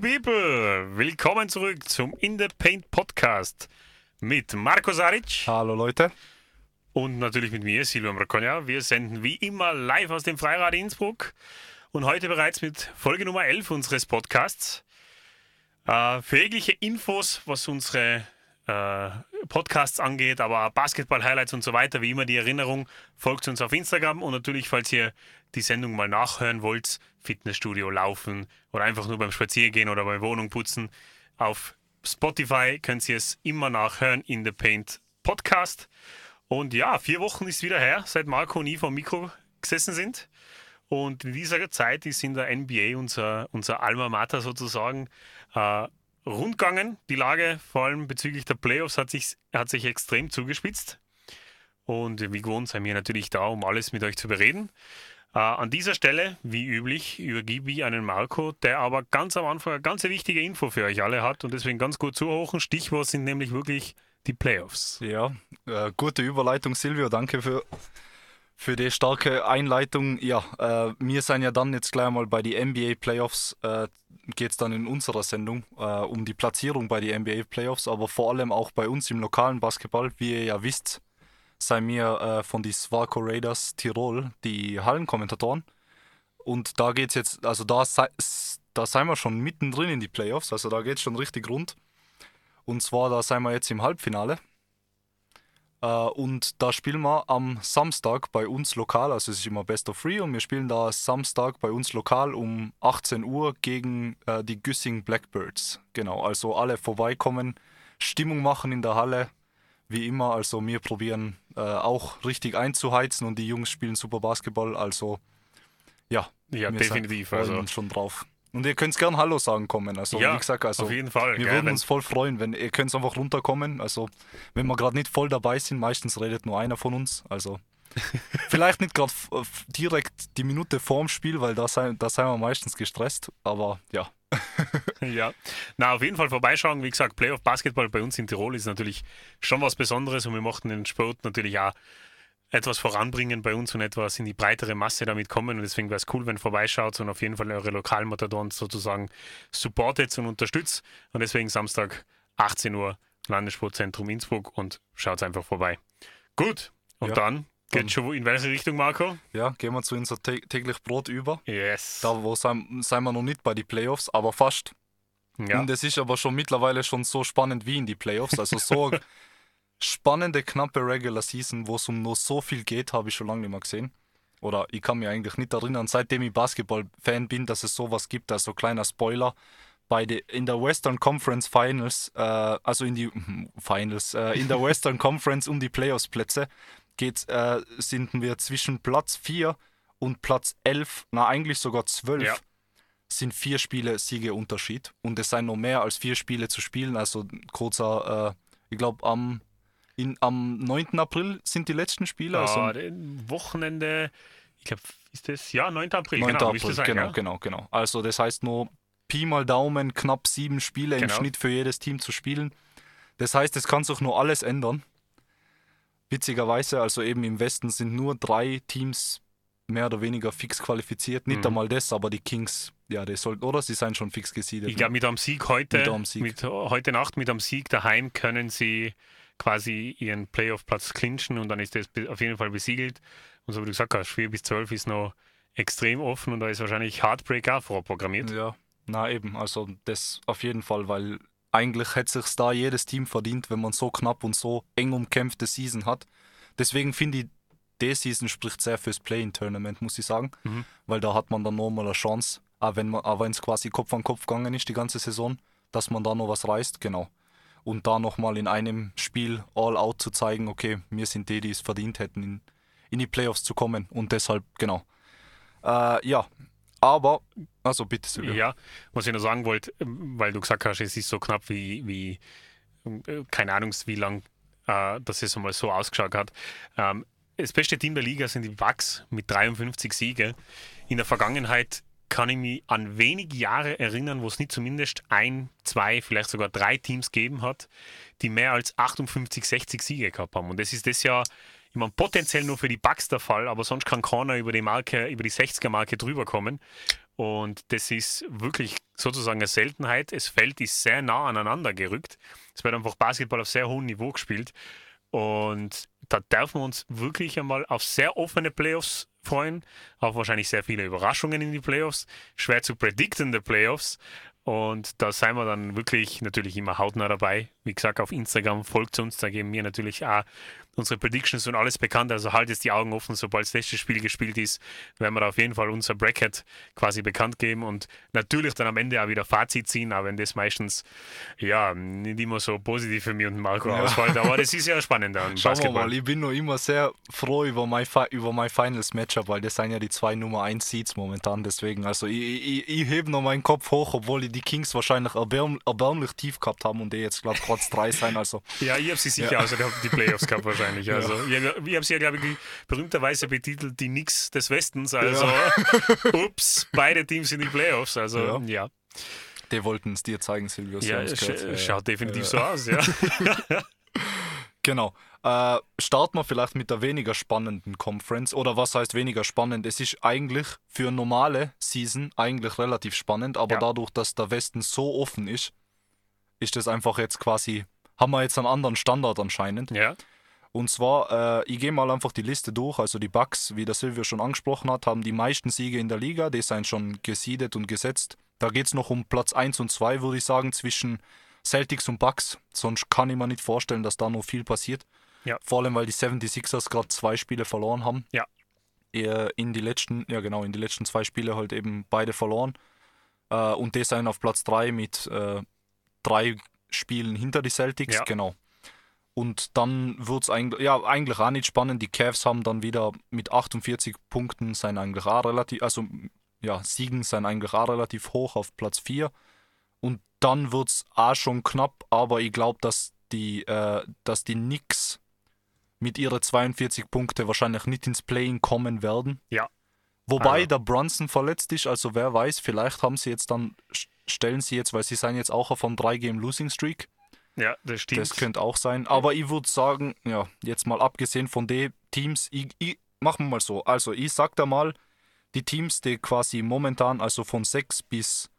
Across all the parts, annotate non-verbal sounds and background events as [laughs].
People, willkommen zurück zum In the Paint Podcast mit Marco Saric. Hallo Leute. Und natürlich mit mir, Silvio Marconia. Wir senden wie immer live aus dem Freirad Innsbruck und heute bereits mit Folge Nummer 11 unseres Podcasts. Äh, für jegliche Infos, was unsere äh, Podcasts angeht, aber Basketball-Highlights und so weiter, wie immer die Erinnerung, folgt uns auf Instagram und natürlich, falls ihr die Sendung mal nachhören wollt, Fitnessstudio laufen oder einfach nur beim Spaziergehen oder bei Wohnung putzen, auf Spotify könnt ihr es immer nachhören in The Paint Podcast. Und ja, vier Wochen ist wieder her, seit Marco und ich vom Mikro gesessen sind. Und in dieser Zeit ist in der NBA unser, unser Alma Mater sozusagen äh, rundgegangen. Die Lage, vor allem bezüglich der Playoffs, hat sich, hat sich extrem zugespitzt. Und wie gewohnt sind wir natürlich da, um alles mit euch zu bereden. Äh, an dieser Stelle, wie üblich, übergebe ich einen Marco, der aber ganz am Anfang eine ganz wichtige Info für euch alle hat und deswegen ganz gut zuhören. Stichwort sind nämlich wirklich die Playoffs. Ja, äh, gute Überleitung, Silvio. Danke für, für die starke Einleitung. Ja, äh, wir sind ja dann jetzt gleich mal bei die NBA Playoffs. Äh, Geht es dann in unserer Sendung äh, um die Platzierung bei die NBA Playoffs, aber vor allem auch bei uns im lokalen Basketball. Wie ihr ja wisst, seien wir äh, von die Swarco Raiders Tirol die Hallenkommentatoren. Und da geht es jetzt, also da, sei, da sind wir schon mittendrin in die Playoffs, also da geht es schon richtig rund. Und zwar, da sind wir jetzt im Halbfinale. Äh, und da spielen wir am Samstag bei uns lokal, also es ist immer Best of Three und wir spielen da Samstag bei uns lokal um 18 Uhr gegen äh, die Güssing Blackbirds. Genau, also alle vorbeikommen, Stimmung machen in der Halle, wie immer. Also wir probieren äh, auch richtig einzuheizen und die Jungs spielen super Basketball, also ja, ja wir definitiv. Sind, also. schon drauf. Und ihr könnt gern Hallo sagen kommen. Also ja, wie gesagt, also auf jeden Fall. Wir gell, würden uns voll freuen, wenn ihr könnt einfach runterkommen. Also wenn wir gerade nicht voll dabei sind, meistens redet nur einer von uns. Also [laughs] vielleicht nicht gerade direkt die Minute vorm Spiel, weil da sind, da sind wir meistens gestresst. Aber ja. [laughs] ja, na auf jeden Fall vorbeischauen. Wie gesagt, Playoff Basketball bei uns in Tirol ist natürlich schon was Besonderes und wir mochten den Sport natürlich auch etwas voranbringen bei uns und etwas in die breitere Masse damit kommen. Und deswegen wäre es cool, wenn ihr vorbeischaut und auf jeden Fall eure Lokalmatadons sozusagen supportet und unterstützt. Und deswegen Samstag 18 Uhr Landessportzentrum Innsbruck und schaut einfach vorbei. Gut, und ja, dann geht schon in welche Richtung, Marco? Ja, gehen wir zu unser täglich Brot über. Yes. Da wo sind, sind wir noch nicht bei den Playoffs, aber fast. Ja. Und es ist aber schon mittlerweile schon so spannend wie in die Playoffs. Also so [laughs] spannende, knappe Regular Season, wo es um nur so viel geht, habe ich schon lange nicht mehr gesehen. Oder ich kann mich eigentlich nicht erinnern, seitdem ich Basketball-Fan bin, dass es sowas gibt. Also kleiner Spoiler. Bei de, in der Western Conference Finals, äh, also in die [laughs] Finals, äh, in der [laughs] Western Conference um die Playoffs-Plätze, äh, sind wir zwischen Platz 4 und Platz 11, na eigentlich sogar 12, ja. sind vier Spiele Siege Unterschied. Und es seien noch mehr als vier Spiele zu spielen. Also kurzer, äh, ich glaube am in, am 9. April sind die letzten Spiele. Also ja, Wochenende, ich glaube, ist das, ja, 9. April. 9. Genau, April, sein, genau, ja? genau, genau. Also das heißt nur Pi mal Daumen, knapp sieben Spiele genau. im Schnitt für jedes Team zu spielen. Das heißt, es kann sich nur alles ändern. Witzigerweise, also eben im Westen sind nur drei Teams mehr oder weniger fix qualifiziert. Nicht mhm. einmal das, aber die Kings, ja, die sollten, oder? Sie sind schon fix gesiedelt. Ich glaube, mit einem Sieg heute, mit, einem Sieg. mit heute Nacht, mit einem Sieg daheim können sie quasi ihren Playoff-Platz clinchen und dann ist das auf jeden Fall besiegelt. Und so wie du gesagt hast, 4 bis 12 ist noch extrem offen und da ist wahrscheinlich Heartbreak auch vorprogrammiert. Ja, na eben, also das auf jeden Fall, weil eigentlich hätte sich da jedes Team verdient, wenn man so knapp und so eng umkämpfte Season hat. Deswegen finde ich, die Season spricht sehr fürs Play-in-Tournament, muss ich sagen, mhm. weil da hat man dann nochmal eine Chance, auch wenn es quasi Kopf an Kopf gegangen ist die ganze Saison, dass man da noch was reißt, genau und da nochmal in einem Spiel all out zu zeigen, okay, wir sind die, die es verdient hätten, in, in die Playoffs zu kommen. Und deshalb, genau. Äh, ja, aber, also bitte Silvia. Ja, was ich noch sagen wollte, weil du gesagt hast, es ist so knapp wie, wie keine Ahnung, wie lang äh, das es einmal so ausgeschaut hat. Ähm, das beste Team der Liga sind die Bucks mit 53 Siegen. In der Vergangenheit kann ich mich an wenige Jahre erinnern, wo es nicht zumindest ein, zwei, vielleicht sogar drei Teams gegeben hat, die mehr als 58, 60 Siege gehabt haben. Und das ist das Jahr ich meine, potenziell nur für die Bugs der Fall, aber sonst kann keiner über die Marke, über die 60er-Marke drüber kommen. Und das ist wirklich sozusagen eine Seltenheit. Das Feld ist sehr nah aneinander gerückt. Es wird einfach Basketball auf sehr hohem Niveau gespielt. Und da dürfen wir uns wirklich einmal auf sehr offene Playoffs freuen. Auch wahrscheinlich sehr viele Überraschungen in die Playoffs. Schwer zu prediktende Playoffs. Und da seien wir dann wirklich natürlich immer hautnah dabei. Wie gesagt, auf Instagram folgt uns, da geben wir natürlich auch unsere Predictions und alles bekannt. Also halt jetzt die Augen offen, sobald das letzte Spiel gespielt ist, werden wir auf jeden Fall unser Bracket quasi bekannt geben und natürlich dann am Ende auch wieder Fazit ziehen, auch wenn das meistens ja nicht immer so positiv für mich und Marco ja. ausfällt. Aber das [laughs] ist ja spannend an Schauen Basketball. Wir mal, ich bin noch immer sehr froh über mein, über mein Finals Matchup, weil das sind ja die zwei Nummer 1 Seeds momentan. Deswegen, also ich, ich, ich hebe noch meinen Kopf hoch, obwohl die Kings wahrscheinlich erbärm, erbärmlich tief gehabt haben und die jetzt, glaube ich, trotz drei [laughs] sein. Also, ja, ich habe sie sicher, ja. also die Playoffs gehabt wahrscheinlich [laughs] wahrscheinlich. Also, ja. ich, ich habe sie ja, glaube ich, berühmterweise betitelt, die Nix des Westens. Also, ja. [laughs] ups, beide Teams in die Playoffs. Also, ja. ja. Die wollten es dir zeigen, Silvio. Ja, sch ja, schaut definitiv so aus, ja. [laughs] genau. Äh, starten wir vielleicht mit der weniger spannenden Conference. Oder was heißt weniger spannend? Es ist eigentlich für normale Season eigentlich relativ spannend, aber dadurch, dass der Westen so offen ist, ist das einfach jetzt quasi, haben wir jetzt einen anderen Standard anscheinend. Ja. Und zwar, äh, ich gehe mal einfach die Liste durch. Also die Bucks, wie der Silvio schon angesprochen hat, haben die meisten Siege in der Liga. Die sind schon gesiedet und gesetzt. Da geht es noch um Platz 1 und 2, würde ich sagen, zwischen Celtics und Bucks. Sonst kann ich mir nicht vorstellen, dass da noch viel passiert. Ja. Vor allem, weil die 76ers gerade zwei Spiele verloren haben. Ja. In die letzten, ja genau, in die letzten zwei Spiele halt eben beide verloren. Äh, und die sind auf Platz 3 mit äh, drei Spielen hinter die Celtics. Ja. Genau. Und dann wird es eigentlich, ja, eigentlich auch nicht spannend. Die Cavs haben dann wieder mit 48 Punkten sein eigentlich auch relativ, also ja, Siegen sein eigentlich auch relativ hoch auf Platz 4. Und dann wird es auch schon knapp, aber ich glaube, dass die, äh, dass die Knicks mit ihren 42 Punkte wahrscheinlich nicht ins Playing kommen werden. Ja. Wobei also. der Brunson verletzt ist, also wer weiß, vielleicht haben sie jetzt dann, stellen sie jetzt, weil sie sind jetzt auch auf einem 3-Game-Losing-Streak ja, das stimmt. Das könnte auch sein. Aber ich würde sagen, ja, jetzt mal abgesehen von den Teams, ich, ich, machen wir mal so. Also, ich sag da mal, die Teams, die quasi momentan, also von 6 bis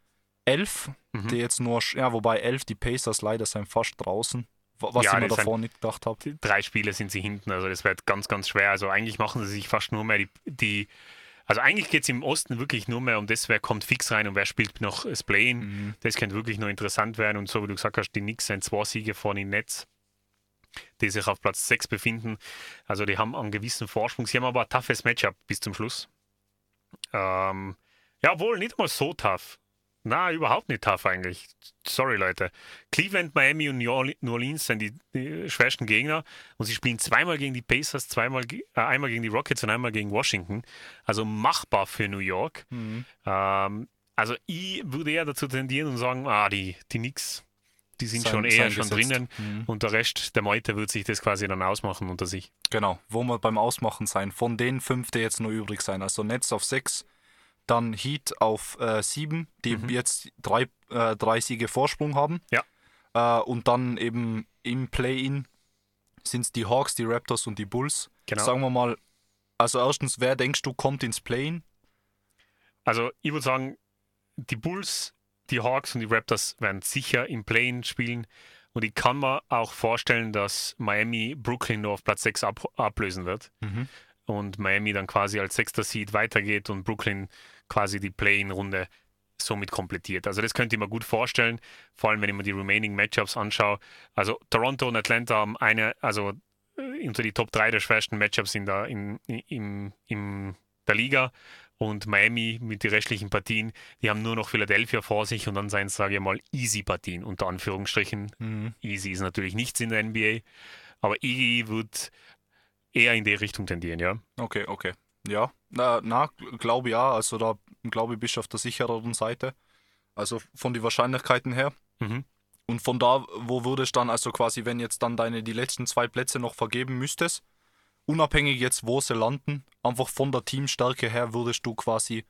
11, mhm. die jetzt nur, ja, wobei 11, die Pacers leider sind fast draußen. Was ja, ich mir davor nicht gedacht habe. Drei Spiele sind sie hinten, also das wird ganz, ganz schwer. Also eigentlich machen sie sich fast nur mehr die, die also eigentlich geht es im Osten wirklich nur mehr um das, wer kommt fix rein und wer spielt noch das Play-In. Mhm. Das könnte wirklich noch interessant werden. Und so wie du gesagt hast, die Knicks sind zwei Siege vorne im Netz, die sich auf Platz 6 befinden. Also die haben einen gewissen Vorsprung. Sie haben aber ein toughes Matchup bis zum Schluss. Ähm, ja, wohl nicht mal so tough. Na, überhaupt nicht tough eigentlich. Sorry, Leute. Cleveland, Miami und New Orleans sind die, die schwersten Gegner und sie spielen zweimal gegen die Pacers, zweimal, äh, einmal gegen die Rockets und einmal gegen Washington. Also machbar für New York. Mhm. Ähm, also ich würde eher dazu tendieren und sagen, ah, die, die Knicks, die sind sein, schon eher schon drinnen mhm. und der Rest der Meute wird sich das quasi dann ausmachen unter sich. Genau, wo wir beim Ausmachen sein. Von den fünf, die jetzt nur übrig sein. Also Netz auf sechs, dann Heat auf äh, sieben, die mhm. jetzt drei, äh, drei Siege Vorsprung haben. Ja. Äh, und dann eben im Play-In sind es die Hawks, die Raptors und die Bulls. Genau. Sagen wir mal, also erstens, wer denkst du kommt ins Play-In? Also ich würde sagen, die Bulls, die Hawks und die Raptors werden sicher im Play-In spielen. Und ich kann mir auch vorstellen, dass Miami Brooklyn nur auf Platz 6 ab ablösen wird. Mhm. Und Miami dann quasi als sechster Seed weitergeht und Brooklyn quasi die Play-in-Runde somit komplettiert. Also das könnte ich mir gut vorstellen, vor allem wenn ich mir die remaining Matchups anschaue. Also Toronto und Atlanta haben eine, also äh, unter die Top 3 der schwersten Matchups in der, in, in, in der Liga und Miami mit den restlichen Partien, die haben nur noch Philadelphia vor sich und dann seien es, sage ich mal, easy Partien unter Anführungsstrichen. Mhm. Easy ist natürlich nichts in der NBA, aber ich würde eher in die Richtung tendieren, ja. Okay, okay. Ja, na, na glaube ja. Also da glaube ich, bist du auf der sichereren Seite. Also von den Wahrscheinlichkeiten her. Mhm. Und von da, wo würdest dann, also quasi, wenn jetzt dann deine die letzten zwei Plätze noch vergeben müsstest, unabhängig jetzt, wo sie landen, einfach von der Teamstärke her würdest du quasi,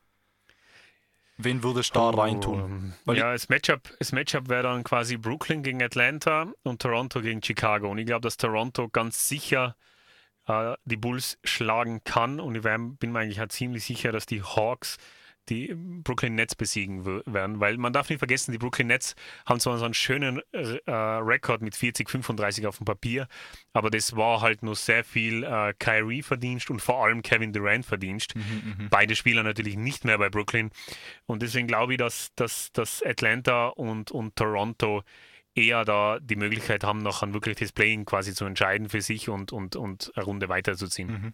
wen würdest du da oh, reintun? Weil ja, das Matchup, das Matchup wäre dann quasi Brooklyn gegen Atlanta und Toronto gegen Chicago. Und ich glaube, dass Toronto ganz sicher äh, die Bulls schlagen kann. Und ich bin mir eigentlich halt ziemlich sicher, dass die Hawks die Brooklyn Nets besiegen werden, weil man darf nicht vergessen, die Brooklyn Nets haben zwar so einen schönen äh, Rekord mit 40, 35 auf dem Papier, aber das war halt nur sehr viel äh, Kyrie Verdienst und vor allem Kevin Durant Verdienst. Mhm, mhm, Beide Spieler natürlich nicht mehr bei Brooklyn und deswegen glaube ich, dass, dass, dass Atlanta und, und Toronto eher da die Möglichkeit haben, noch an wirklich das Playing quasi zu entscheiden für sich und, und, und eine Runde weiterzuziehen. Mhm.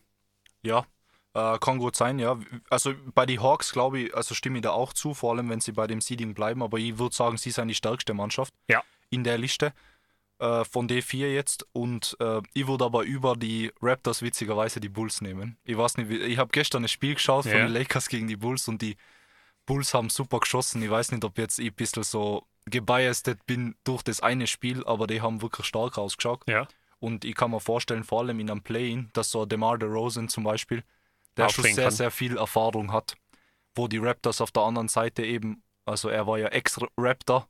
Ja, äh, kann gut sein, ja. Also bei den Hawks glaube ich, also stimme ich da auch zu, vor allem wenn sie bei dem Seeding bleiben, aber ich würde sagen, sie sind die stärkste Mannschaft ja. in der Liste äh, von D4 jetzt und äh, ich würde aber über die Raptors witzigerweise die Bulls nehmen. Ich weiß nicht, ich habe gestern ein Spiel geschaut von ja. den Lakers gegen die Bulls und die Bulls haben super geschossen. Ich weiß nicht, ob jetzt ich ein bisschen so gebiased bin durch das eine Spiel, aber die haben wirklich stark ausgeschaut. Ja. Und ich kann mir vorstellen, vor allem in einem Play-In, dass so DeMar DeRozan zum Beispiel der schon sehr, kann. sehr viel Erfahrung hat. Wo die Raptors auf der anderen Seite eben, also er war ja Ex-Raptor,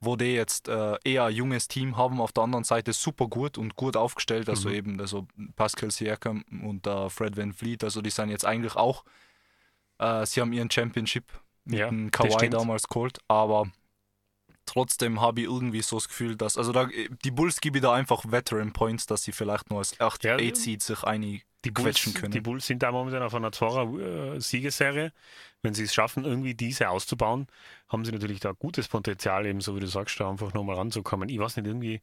wo die jetzt äh, eher ein junges Team haben, auf der anderen Seite super gut und gut aufgestellt, also mhm. eben also Pascal Siakam und äh, Fred Van Fleet, also die sind jetzt eigentlich auch, äh, sie haben ihren Championship mit ja, Kawhi damals geholt, aber trotzdem habe ich irgendwie so das Gefühl, dass, also da, die Bulls gebe ich da einfach Veteran Points, dass sie vielleicht nur als 8 ja, Seed sich einig die Bulls, können. Die Bulls sind da momentan auf einer Zora-Siegesserie. Wenn sie es schaffen, irgendwie diese auszubauen, haben sie natürlich da gutes Potenzial, eben so wie du sagst, da einfach nochmal ranzukommen. Ich weiß nicht, irgendwie,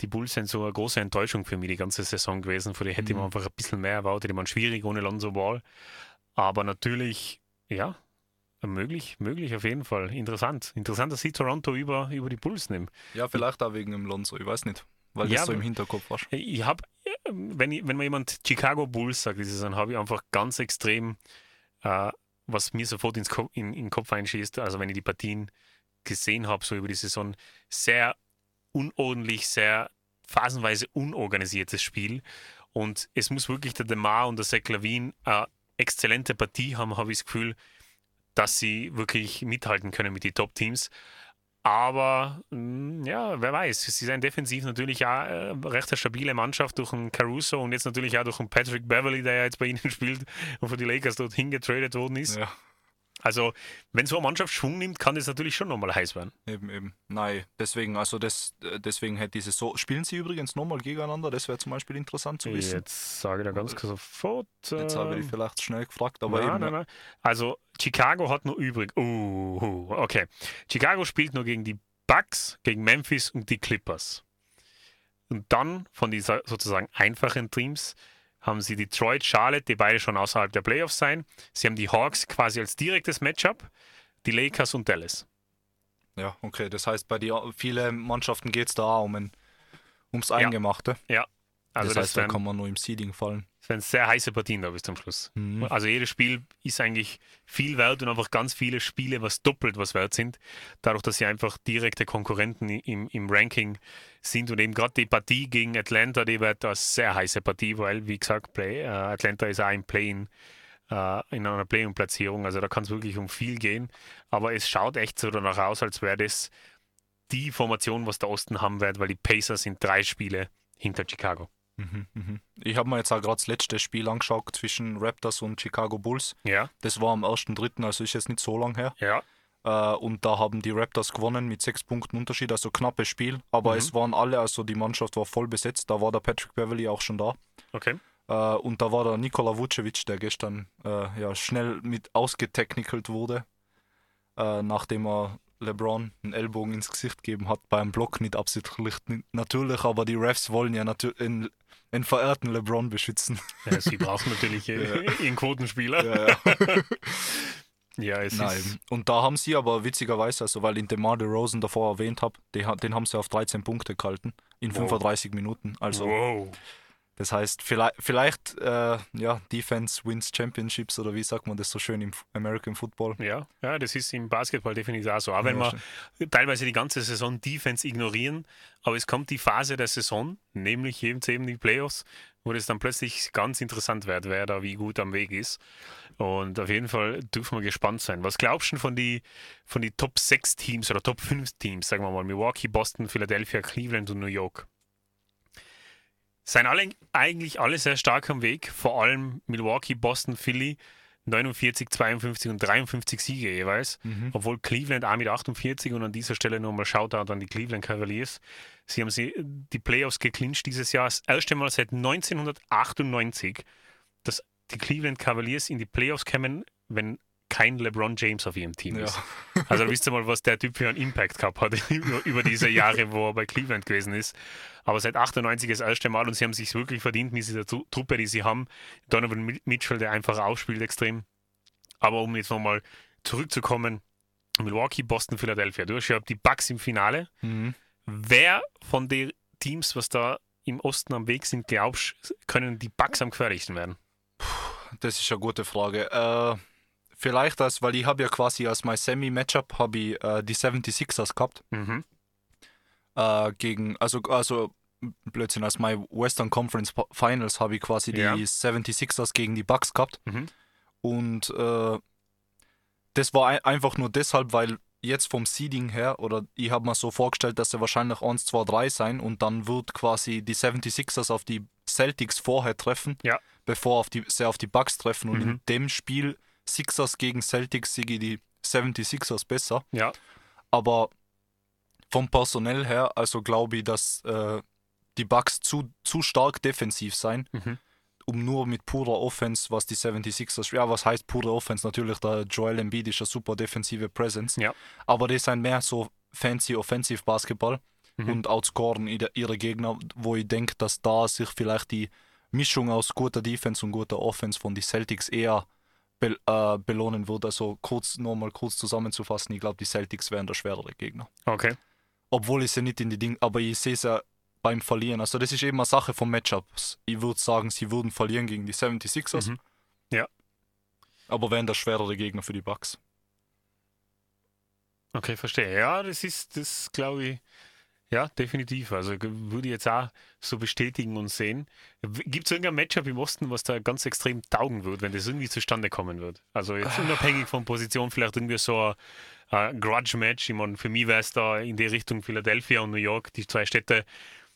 die Bulls sind so eine große Enttäuschung für mich die ganze Saison gewesen. Von der hätte mhm. man einfach ein bisschen mehr erwartet. Die waren schwierig ohne Lonzo Ball. Aber natürlich, ja, möglich, möglich auf jeden Fall. Interessant. Interessant, dass sie Toronto über, über die Bulls nehmen. Ja, vielleicht auch wegen dem Lonzo, ich weiß nicht weil ja, das so im Hinterkopf war. Ich habe, wenn, ich, wenn mir jemand Chicago Bulls sagt, dann habe ich einfach ganz extrem, äh, was mir sofort ins Ko in, in den Kopf einschießt, also wenn ich die Partien gesehen habe, so über die Saison, sehr unordentlich, sehr phasenweise unorganisiertes Spiel. Und es muss wirklich der Demar und der Zach Lavin eine exzellente Partie haben, habe ich das Gefühl, dass sie wirklich mithalten können mit den Top-Teams. Aber mm, ja, wer weiß. Sie sind defensiv natürlich auch äh, recht eine stabile Mannschaft durch einen Caruso und jetzt natürlich auch durch einen Patrick Beverly, der ja jetzt bei ihnen [laughs] spielt und für die Lakers dort hingetradet worden ist. Ja. Also, wenn so eine Mannschaft Schwung nimmt, kann das natürlich schon nochmal heiß werden. Eben, eben. Nein, deswegen, also das, deswegen hätte diese so. Spielen sie übrigens nochmal gegeneinander? Das wäre zum Beispiel interessant zu wissen. Jetzt sage ich da ganz sofort. Äh, Jetzt habe ich ähm, vielleicht schnell gefragt, aber nein, eben. Nein, nein. Also, Chicago hat nur übrig. Uh, okay. Chicago spielt nur gegen die Bucks, gegen Memphis und die Clippers. Und dann von diesen sozusagen einfachen Teams haben sie Detroit, Charlotte, die beide schon außerhalb der Playoffs sein. Sie haben die Hawks quasi als direktes Matchup, die Lakers und Dallas. Ja, okay. Das heißt, bei vielen Mannschaften geht es da auch um ein, ums Eingemachte. Ja. ja. Also das heißt, das da kann man nur im Seeding fallen. Werden sehr heiße Partien da bis zum Schluss. Mhm. Also jedes Spiel ist eigentlich viel wert und einfach ganz viele Spiele, was doppelt was wert sind. Dadurch, dass sie einfach direkte Konkurrenten im, im Ranking sind und eben gerade die Partie gegen Atlanta, die wird eine sehr heiße Partie, weil, wie gesagt, Play, äh, Atlanta ist auch im Play-in äh, in einer Play-in-Platzierung. Also da kann es wirklich um viel gehen. Aber es schaut echt so danach aus, als wäre das die Formation, was der Osten haben wird, weil die Pacers sind drei Spiele hinter Chicago. Mhm, mhm. Ich habe mir jetzt auch gerade das letzte Spiel angeschaut zwischen Raptors und Chicago Bulls. Ja. Das war am 1.3., also ist jetzt nicht so lang her. Ja. Äh, und da haben die Raptors gewonnen mit sechs Punkten Unterschied, also knappes Spiel. Aber mhm. es waren alle, also die Mannschaft war voll besetzt. Da war der Patrick Beverly auch schon da. Okay. Äh, und da war der Nikola Vucevic, der gestern äh, ja, schnell mit ausgetechnikelt wurde, nachdem er LeBron einen Ellbogen ins Gesicht gegeben hat, beim Block nicht absichtlich natürlich, aber die Refs wollen ja natürlich einen verehrten LeBron beschützen. Ja, sie brauchen natürlich ja. ihren Quotenspieler. Ja, ja. [laughs] ja es Nein. ist. Und da haben sie aber witzigerweise, also weil ich den DeMar DeRozan davor erwähnt habe, den haben sie auf 13 Punkte gehalten in wow. 35 Minuten. Also wow. Das heißt, vielleicht, vielleicht äh, ja, Defense wins Championships oder wie sagt man das so schön im American Football? Ja, ja das ist im Basketball definitiv auch so. Auch wenn ja, wir teilweise die ganze Saison Defense ignorieren, aber es kommt die Phase der Saison, nämlich eben, eben die Playoffs, wo das dann plötzlich ganz interessant wird, wer da wie gut am Weg ist. Und auf jeden Fall dürfen wir gespannt sein. Was glaubst du von die, von die Top 6 Teams oder Top 5 Teams, sagen wir mal, Milwaukee, Boston, Philadelphia, Cleveland und New York? Seien alle, eigentlich alle sehr stark am Weg, vor allem Milwaukee, Boston, Philly. 49, 52 und 53 Siege jeweils, mhm. obwohl Cleveland auch mit 48 und an dieser Stelle nochmal Shoutout an die Cleveland Cavaliers. Sie haben sie die Playoffs geclincht dieses Jahr. Das erste Mal seit 1998, dass die Cleveland Cavaliers in die Playoffs kämen, wenn kein LeBron James auf ihrem Team ist. Ja. Also wisst ihr mal, was der Typ für einen Impact gehabt hat [laughs] über diese Jahre, wo er bei Cleveland gewesen ist. Aber seit 98 das erste Mal und sie haben sich wirklich verdient mit dieser Truppe, die sie haben. Donovan Mitchell, der einfach aufspielt extrem. Aber um jetzt nochmal zurückzukommen, Milwaukee, Boston, Philadelphia. Du hast ja die Bucks im Finale. Mhm. Wer von den Teams, was da im Osten am Weg sind, glaubst können die Bucks am gefährlichsten werden? Puh, das ist eine gute Frage. Äh, vielleicht als, weil ich habe ja quasi als mein Semi-Matchup habe ich äh, die 76ers gehabt. Mhm. Äh, gegen, also, also Blödsinn, als mein Western Conference Finals habe ich quasi ja. die 76ers gegen die Bucks gehabt. Mhm. Und äh, das war ein, einfach nur deshalb, weil jetzt vom Seeding her, oder ich habe mir so vorgestellt, dass sie wahrscheinlich 1, 2, 3 sein und dann wird quasi die 76ers auf die Celtics vorher treffen, ja. bevor auf die, sie auf die Bucks treffen. Und mhm. in dem Spiel Sixers gegen Celtics sehe die 76ers besser. Ja. Aber vom Personell her, also glaube ich, dass äh, die Bucks zu, zu stark defensiv sein. Mhm um nur mit purer Offense, was die 76ers, ja, was heißt pure Offense? Natürlich, der Joel Embiid ist eine super defensive Presence, ja. aber die sind mehr so fancy Offensive Basketball mhm. und outscoren ihre Gegner, wo ich denke, dass da sich vielleicht die Mischung aus guter Defense und guter Offense von den Celtics eher be äh, belohnen wird. Also kurz, nur mal kurz zusammenzufassen, ich glaube, die Celtics wären der schwerere Gegner. Okay. Obwohl ich sie nicht in die Dinge, aber ich sehe sie beim Verlieren. Also das ist eben eine Sache von Matchups. Ich würde sagen, sie würden verlieren gegen die 76ers. Mhm. Ja. Aber wären das schwerere Gegner für die Bucks. Okay, verstehe. Ja, das ist, das glaube ich, ja, definitiv. Also würde ich jetzt auch so bestätigen und sehen. Gibt es irgendein Matchup im Osten, was da ganz extrem taugen wird, wenn das irgendwie zustande kommen wird? Also jetzt ah. unabhängig von Position, vielleicht irgendwie so ein, ein Grudge-Match. Ich meine, für mich wäre es da in die Richtung Philadelphia und New York, die zwei Städte,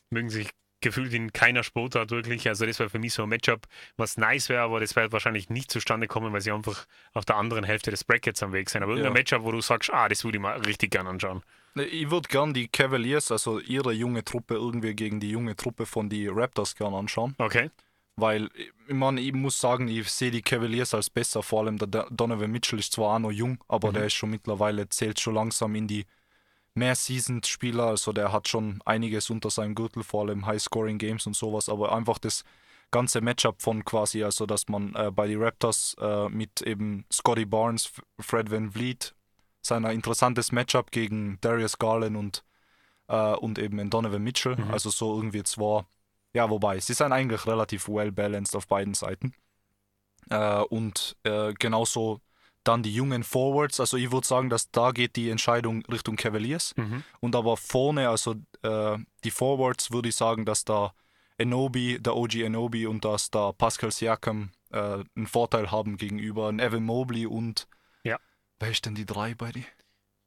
mögen sich gefühlt in keiner Sportart wirklich. Also das wäre für mich so ein Matchup, was nice wäre, aber das wird wahrscheinlich nicht zustande kommen, weil sie einfach auf der anderen Hälfte des Brackets am Weg sind. Aber irgendein ja. Matchup, wo du sagst, ah, das würde ich mal richtig gerne anschauen. Ich würde gern die Cavaliers, also ihre junge Truppe, irgendwie gegen die junge Truppe von die Raptors gerne anschauen. Okay. Weil, ich meine, ich muss sagen, ich sehe die Cavaliers als besser. Vor allem der Donovan Mitchell ist zwar auch noch jung, aber mhm. der ist schon mittlerweile, zählt schon langsam in die mehr Seasoned Spieler, also der hat schon einiges unter seinem Gürtel, vor allem High-Scoring Games und sowas, aber einfach das ganze Matchup von quasi, also dass man äh, bei den Raptors äh, mit eben Scotty Barnes, Fred Van Vliet, sein interessantes Matchup gegen Darius Garland und, äh, und eben Donovan Mitchell, mhm. also so irgendwie zwei, ja, wobei, sie sind eigentlich relativ well balanced auf beiden Seiten. Äh, und äh, genauso dann die jungen Forwards, also ich würde sagen, dass da geht die Entscheidung Richtung Cavaliers. Mhm. Und aber vorne, also äh, die Forwards, würde ich sagen, dass da Enobi, der OG Enobi und dass da Pascal Siakam äh, einen Vorteil haben gegenüber Evan Mobley und. Wer ist denn die drei bei die?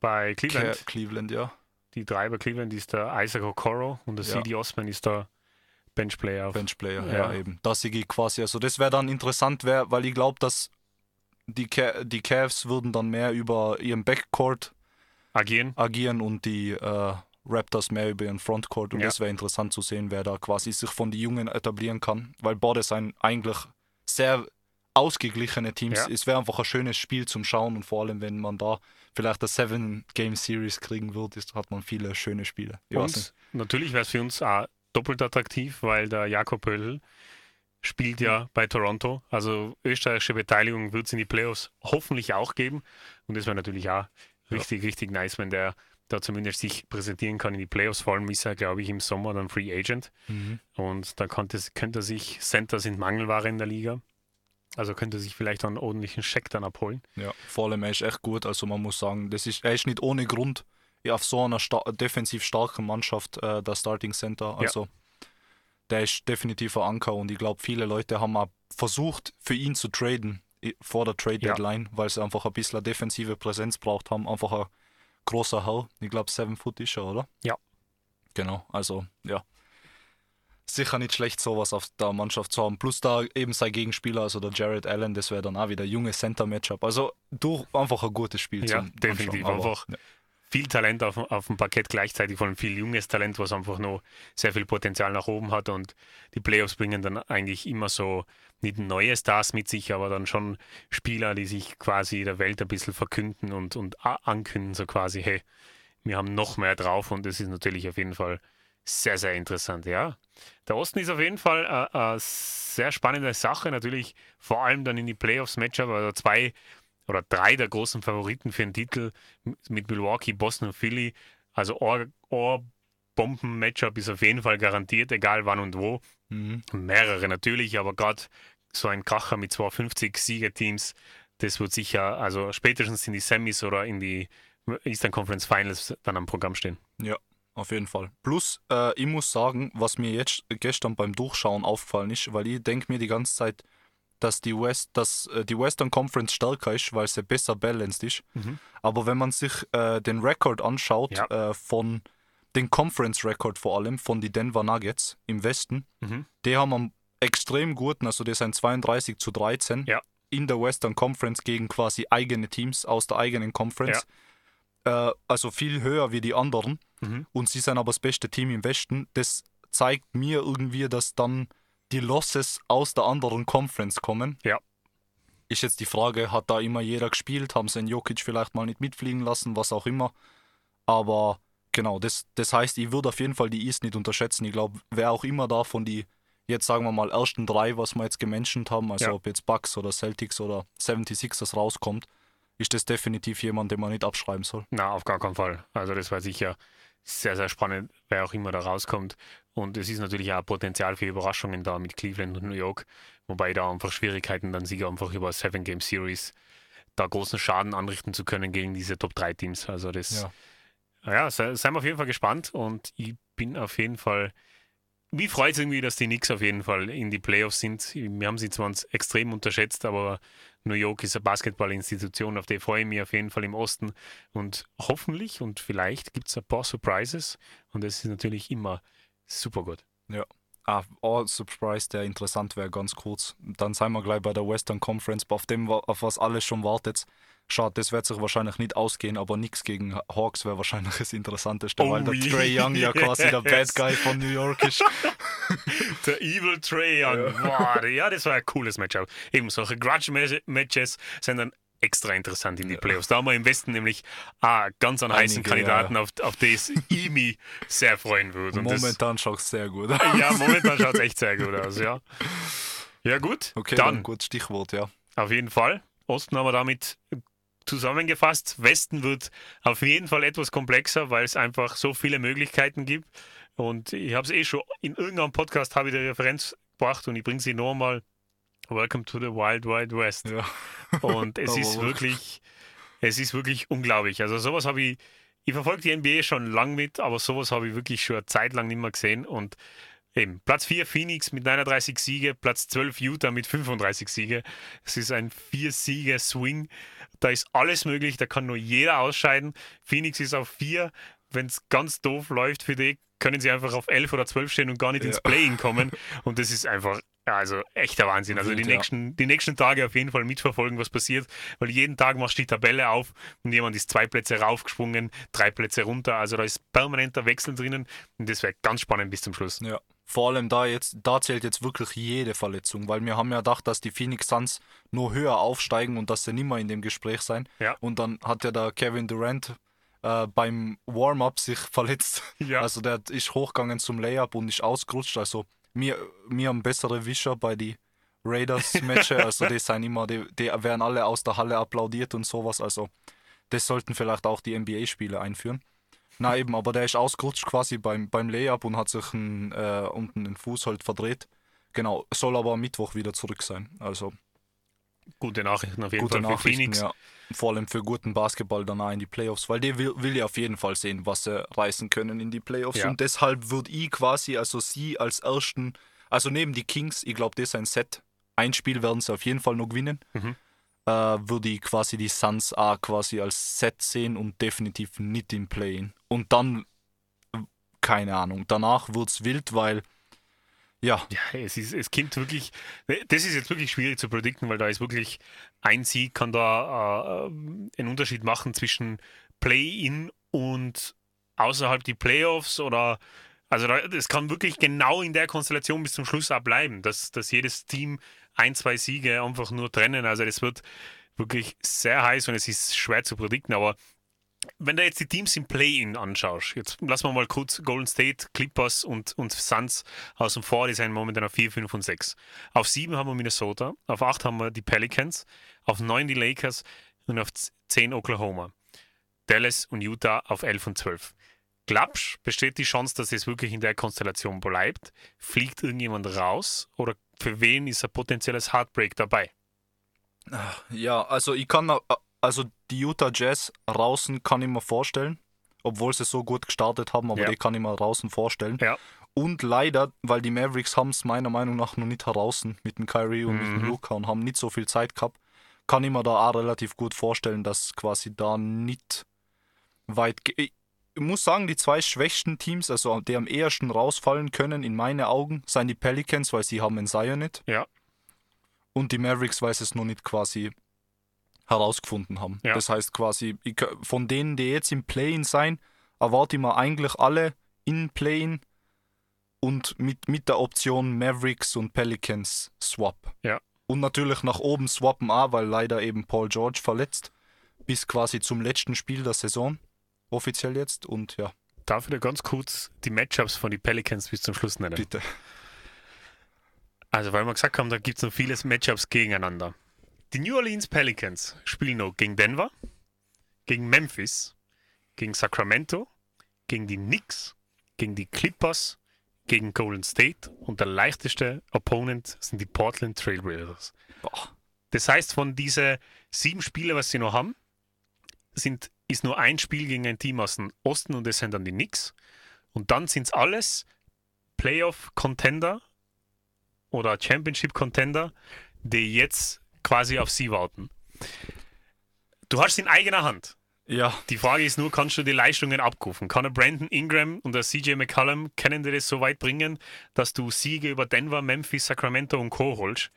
Bei Cleveland. Ke Cleveland, ja. Die drei bei Cleveland ist der Isaac Okoro und der ja. CD Osman ist der Benchplayer. Benchplayer, ja. ja, eben. Das ich quasi, also das wäre dann interessant, wär, weil ich glaube, dass die, die Cavs würden dann mehr über ihren Backcourt agieren, agieren und die äh, Raptors mehr über ihren Frontcourt. Und ja. das wäre interessant zu sehen, wer da quasi sich von den Jungen etablieren kann, weil beide sind eigentlich sehr ausgeglichene Teams. Ja. Es wäre einfach ein schönes Spiel zum Schauen und vor allem, wenn man da vielleicht eine Seven-Game-Series kriegen wird, ist, hat man viele schöne Spiele. Ich und natürlich wäre es für uns auch doppelt attraktiv, weil der Jakob Pöll spielt ja bei Toronto. Also österreichische Beteiligung wird es in die Playoffs hoffentlich auch geben. Und das wäre natürlich auch richtig, ja. richtig nice, wenn der da zumindest sich präsentieren kann in die Playoffs. Vor allem ist er, glaube ich, im Sommer dann Free Agent. Mhm. Und da könnte, könnte er sich, Center sind Mangelware in der Liga. Also könnte sich vielleicht einen ordentlichen Scheck dann abholen. Ja, vor allem er ist echt gut. Also man muss sagen, das ist, er ist nicht ohne Grund auf so einer sta defensiv starken Mannschaft äh, der Starting Center. Also ja der ist definitiv ein Anker und ich glaube, viele Leute haben auch versucht, für ihn zu traden vor der Trade Deadline, ja. weil sie einfach ein bisschen defensive Präsenz braucht haben. Einfach ein großer Hell. Ich glaube, 7 Foot ist er, oder? Ja. Genau, also ja. Sicher nicht schlecht, sowas auf der Mannschaft zu haben. Plus da eben sein Gegenspieler, also der Jared Allen, das wäre dann auch wieder junge Center-Matchup. Also durch einfach ein gutes Spiel. Ja, definitiv. Aber, einfach ja. viel Talent auf, auf dem Parkett gleichzeitig, vor allem viel junges Talent, was einfach noch sehr viel Potenzial nach oben hat. Und die Playoffs bringen dann eigentlich immer so nicht neue Stars mit sich, aber dann schon Spieler, die sich quasi der Welt ein bisschen verkünden und, und ankündigen, so quasi, hey, wir haben noch mehr drauf und das ist natürlich auf jeden Fall sehr, sehr interessant, ja. Der Osten ist auf jeden Fall eine, äh, eine sehr spannende Sache, natürlich vor allem dann in die Playoffs-Matchup, also zwei oder drei der großen Favoriten für den Titel mit Milwaukee, Boston und Philly. Also Ohr-Bomben-Matchup ist auf jeden Fall garantiert, egal wann und wo. Mhm. Mehrere natürlich, aber gerade so ein Kracher mit 250 Siegerteams, das wird sicher, also spätestens in die Semis oder in die Eastern Conference Finals dann am Programm stehen. Ja, auf jeden Fall. Plus, äh, ich muss sagen, was mir jetzt gestern beim Durchschauen aufgefallen ist, weil ich denke mir die ganze Zeit, dass die, West, dass, äh, die Western Conference stärker ist, weil sie besser balanced ist. Mhm. Aber wenn man sich äh, den Rekord anschaut, ja. Äh, von den Conference Record vor allem, von den Denver Nuggets im Westen, mhm. die haben einen extrem guten, also die sind 32 zu 13 ja. in der Western Conference gegen quasi eigene Teams aus der eigenen Conference. Ja äh, also viel höher wie die anderen. Mhm. Und sie sind aber das beste Team im Westen. Das zeigt mir irgendwie, dass dann die Losses aus der anderen Conference kommen. Ja. Ist jetzt die Frage, hat da immer jeder gespielt? Haben sie den Jokic vielleicht mal nicht mitfliegen lassen, was auch immer. Aber genau, das, das heißt, ich würde auf jeden Fall die East nicht unterschätzen. Ich glaube, wer auch immer da von die, jetzt sagen wir mal, ersten drei, was wir jetzt gemenschent haben, also ja. ob jetzt Bucks oder Celtics oder 76ers rauskommt, ist das definitiv jemand, den man nicht abschreiben soll. Na, auf gar keinen Fall. Also das war sicher sehr, sehr spannend, wer auch immer da rauskommt. Und es ist natürlich auch Potenzial für Überraschungen da mit Cleveland und New York, wobei da einfach Schwierigkeiten dann sicher einfach über Seven Game Series da großen Schaden anrichten zu können gegen diese Top 3 Teams. Also das, ja, ja seien wir auf jeden Fall gespannt und ich bin auf jeden Fall mich freut es irgendwie, dass die Knicks auf jeden Fall in die Playoffs sind. Wir haben sie zwar extrem unterschätzt, aber New York ist eine Basketballinstitution, auf die freue ich mich auf jeden Fall im Osten. Und hoffentlich und vielleicht gibt es ein paar Surprises. Und das ist natürlich immer super gut. Ja. Ah, oh, Surprise, der interessant wäre, ganz kurz. Dann seien wir gleich bei der Western Conference, auf dem, auf was alles schon wartet. Schade, das wird sich wahrscheinlich nicht ausgehen, aber nichts gegen Hawks wäre wahrscheinlich das Interessanteste, oh, weil der Trey Young ja quasi der [laughs] Bad Guy von New York ist. [laughs] der Evil Trey Young. Ja. Boah, ja, das war ein cooles Matchup. Eben solche Grudge-Matches sind dann extra interessant in die Playoffs. Da haben wir im Westen nämlich ah, ganz einen heißen Kandidaten, ja. auf, auf das ich mich sehr freuen würde. Und momentan schaut es sehr gut aus. Ja, momentan schaut es echt sehr gut aus, ja. Ja, gut. Okay, dann, dann gut Stichwort, ja. Auf jeden Fall. Osten haben wir damit zusammengefasst, Westen wird auf jeden Fall etwas komplexer, weil es einfach so viele Möglichkeiten gibt. Und ich habe es eh schon in irgendeinem Podcast habe ich die Referenz gebracht und ich bringe sie nochmal. Welcome to the Wild Wild West. Ja. Und es [laughs] ist wirklich, es ist wirklich unglaublich. Also sowas habe ich, ich verfolge die NBA schon lang mit, aber sowas habe ich wirklich schon eine Zeit lang nicht mehr gesehen. Und Eben, Platz 4 Phoenix mit 39 Siege, Platz 12 Utah mit 35 Siege. Es ist ein Vier-Siege-Swing. Da ist alles möglich, da kann nur jeder ausscheiden. Phoenix ist auf 4. Wenn es ganz doof läuft für die, können sie einfach auf 11 oder 12 stehen und gar nicht ja. ins Play-In kommen. [laughs] Und das ist einfach also echter Wahnsinn. Also die nächsten, die nächsten Tage auf jeden Fall mitverfolgen, was passiert, weil jeden Tag machst du die Tabelle auf und jemand ist zwei Plätze raufgesprungen, drei Plätze runter. Also da ist permanenter Wechsel drinnen und das wäre ganz spannend bis zum Schluss. Ja. Vor allem da jetzt, da zählt jetzt wirklich jede Verletzung, weil wir haben ja gedacht, dass die Phoenix Suns nur höher aufsteigen und dass sie nicht mehr in dem Gespräch sein. Ja. Und dann hat ja der Kevin Durant äh, beim Warm-up sich [laughs] verletzt. Ja. Also der ist hochgegangen zum Layup und ist ausgerutscht. Also wir, wir haben bessere Wischer bei die Raiders-Matches. [laughs] also die sind immer, die, die werden alle aus der Halle applaudiert und sowas. Also das sollten vielleicht auch die NBA-Spiele einführen. Na eben, aber der ist ausgerutscht quasi beim, beim Layup und hat sich ein, äh, unten den Fuß halt verdreht. Genau, soll aber am Mittwoch wieder zurück sein. Also gute Nachrichten auf jeden gute Fall für Phoenix. Ja. Vor allem für guten Basketball danach in die Playoffs, weil der will, will ja auf jeden Fall sehen, was sie reißen können in die Playoffs. Ja. Und deshalb würde ich quasi, also sie als ersten, also neben die Kings, ich glaube, das ist ein Set. Ein Spiel werden sie auf jeden Fall noch gewinnen. Mhm äh, würde ich quasi die Suns auch quasi als Set sehen und definitiv nicht im Play-In. Und dann, keine Ahnung, danach wird es wild, weil Ja. Ja, es, ist, es kommt wirklich, das ist jetzt wirklich schwierig zu predikten, weil da ist wirklich ein Sieg kann da äh, einen Unterschied machen zwischen Play-in und außerhalb die Playoffs oder also es kann wirklich genau in der Konstellation bis zum Schluss auch bleiben, dass, dass jedes Team ein, zwei Siege einfach nur trennen. Also das wird wirklich sehr heiß und es ist schwer zu predikten, aber wenn du jetzt die Teams im Play-In anschaust, jetzt lassen wir mal kurz Golden State, Clippers und, und Suns außen vor, die sind momentan auf 4, 5 und 6. Auf 7 haben wir Minnesota, auf 8 haben wir die Pelicans, auf 9 die Lakers und auf 10 Oklahoma. Dallas und Utah auf 11 und 12. Glaubst besteht die Chance, dass es wirklich in der Konstellation bleibt? Fliegt irgendjemand raus oder für wen ist ein potenzielles Heartbreak dabei? Ja, also ich kann also die Utah Jazz draußen kann ich mir vorstellen, obwohl sie so gut gestartet haben, aber ja. die kann ich mir draußen vorstellen. Ja. Und leider, weil die Mavericks haben es meiner Meinung nach noch nicht draußen mit dem Kyrie und mhm. mit dem mhm. Luca und haben nicht so viel Zeit gehabt, kann ich mir da auch relativ gut vorstellen, dass quasi da nicht weit. Ich muss sagen, die zwei schwächsten Teams, also die am ehesten rausfallen können, in meinen Augen, sind die Pelicans, weil sie haben einen Zion nicht. Ja. Und die Mavericks, weil sie es noch nicht quasi herausgefunden haben. Ja. Das heißt quasi, von denen, die jetzt im Play-In sein, erwarte ich mir eigentlich alle in Play-In und mit, mit der Option Mavericks und Pelicans Swap. Ja. Und natürlich nach oben swappen auch, weil leider eben Paul George verletzt, bis quasi zum letzten Spiel der Saison, offiziell jetzt und ja. Darf ich dir ganz kurz die Matchups von den Pelicans bis zum Schluss nennen? Bitte. Also, weil wir gesagt haben, da gibt es noch viele Matchups gegeneinander. Die New Orleans Pelicans spielen noch gegen Denver, gegen Memphis, gegen Sacramento, gegen die Knicks, gegen die Clippers, gegen Golden State und der leichteste Opponent sind die Portland Trailblazers. Das heißt, von diesen sieben Spielen, was sie noch haben, sind, ist nur ein Spiel gegen ein Team aus dem Osten und das sind dann die Knicks. Und dann sind es alles Playoff-Contender oder Championship-Contender, die jetzt quasi auf sie warten. Du hast in eigener Hand. Ja. Die Frage ist nur, kannst du die Leistungen abrufen? Kann der Brandon Ingram und der CJ McCollum, können dir das so weit bringen, dass du Siege über Denver, Memphis, Sacramento und Co. holst?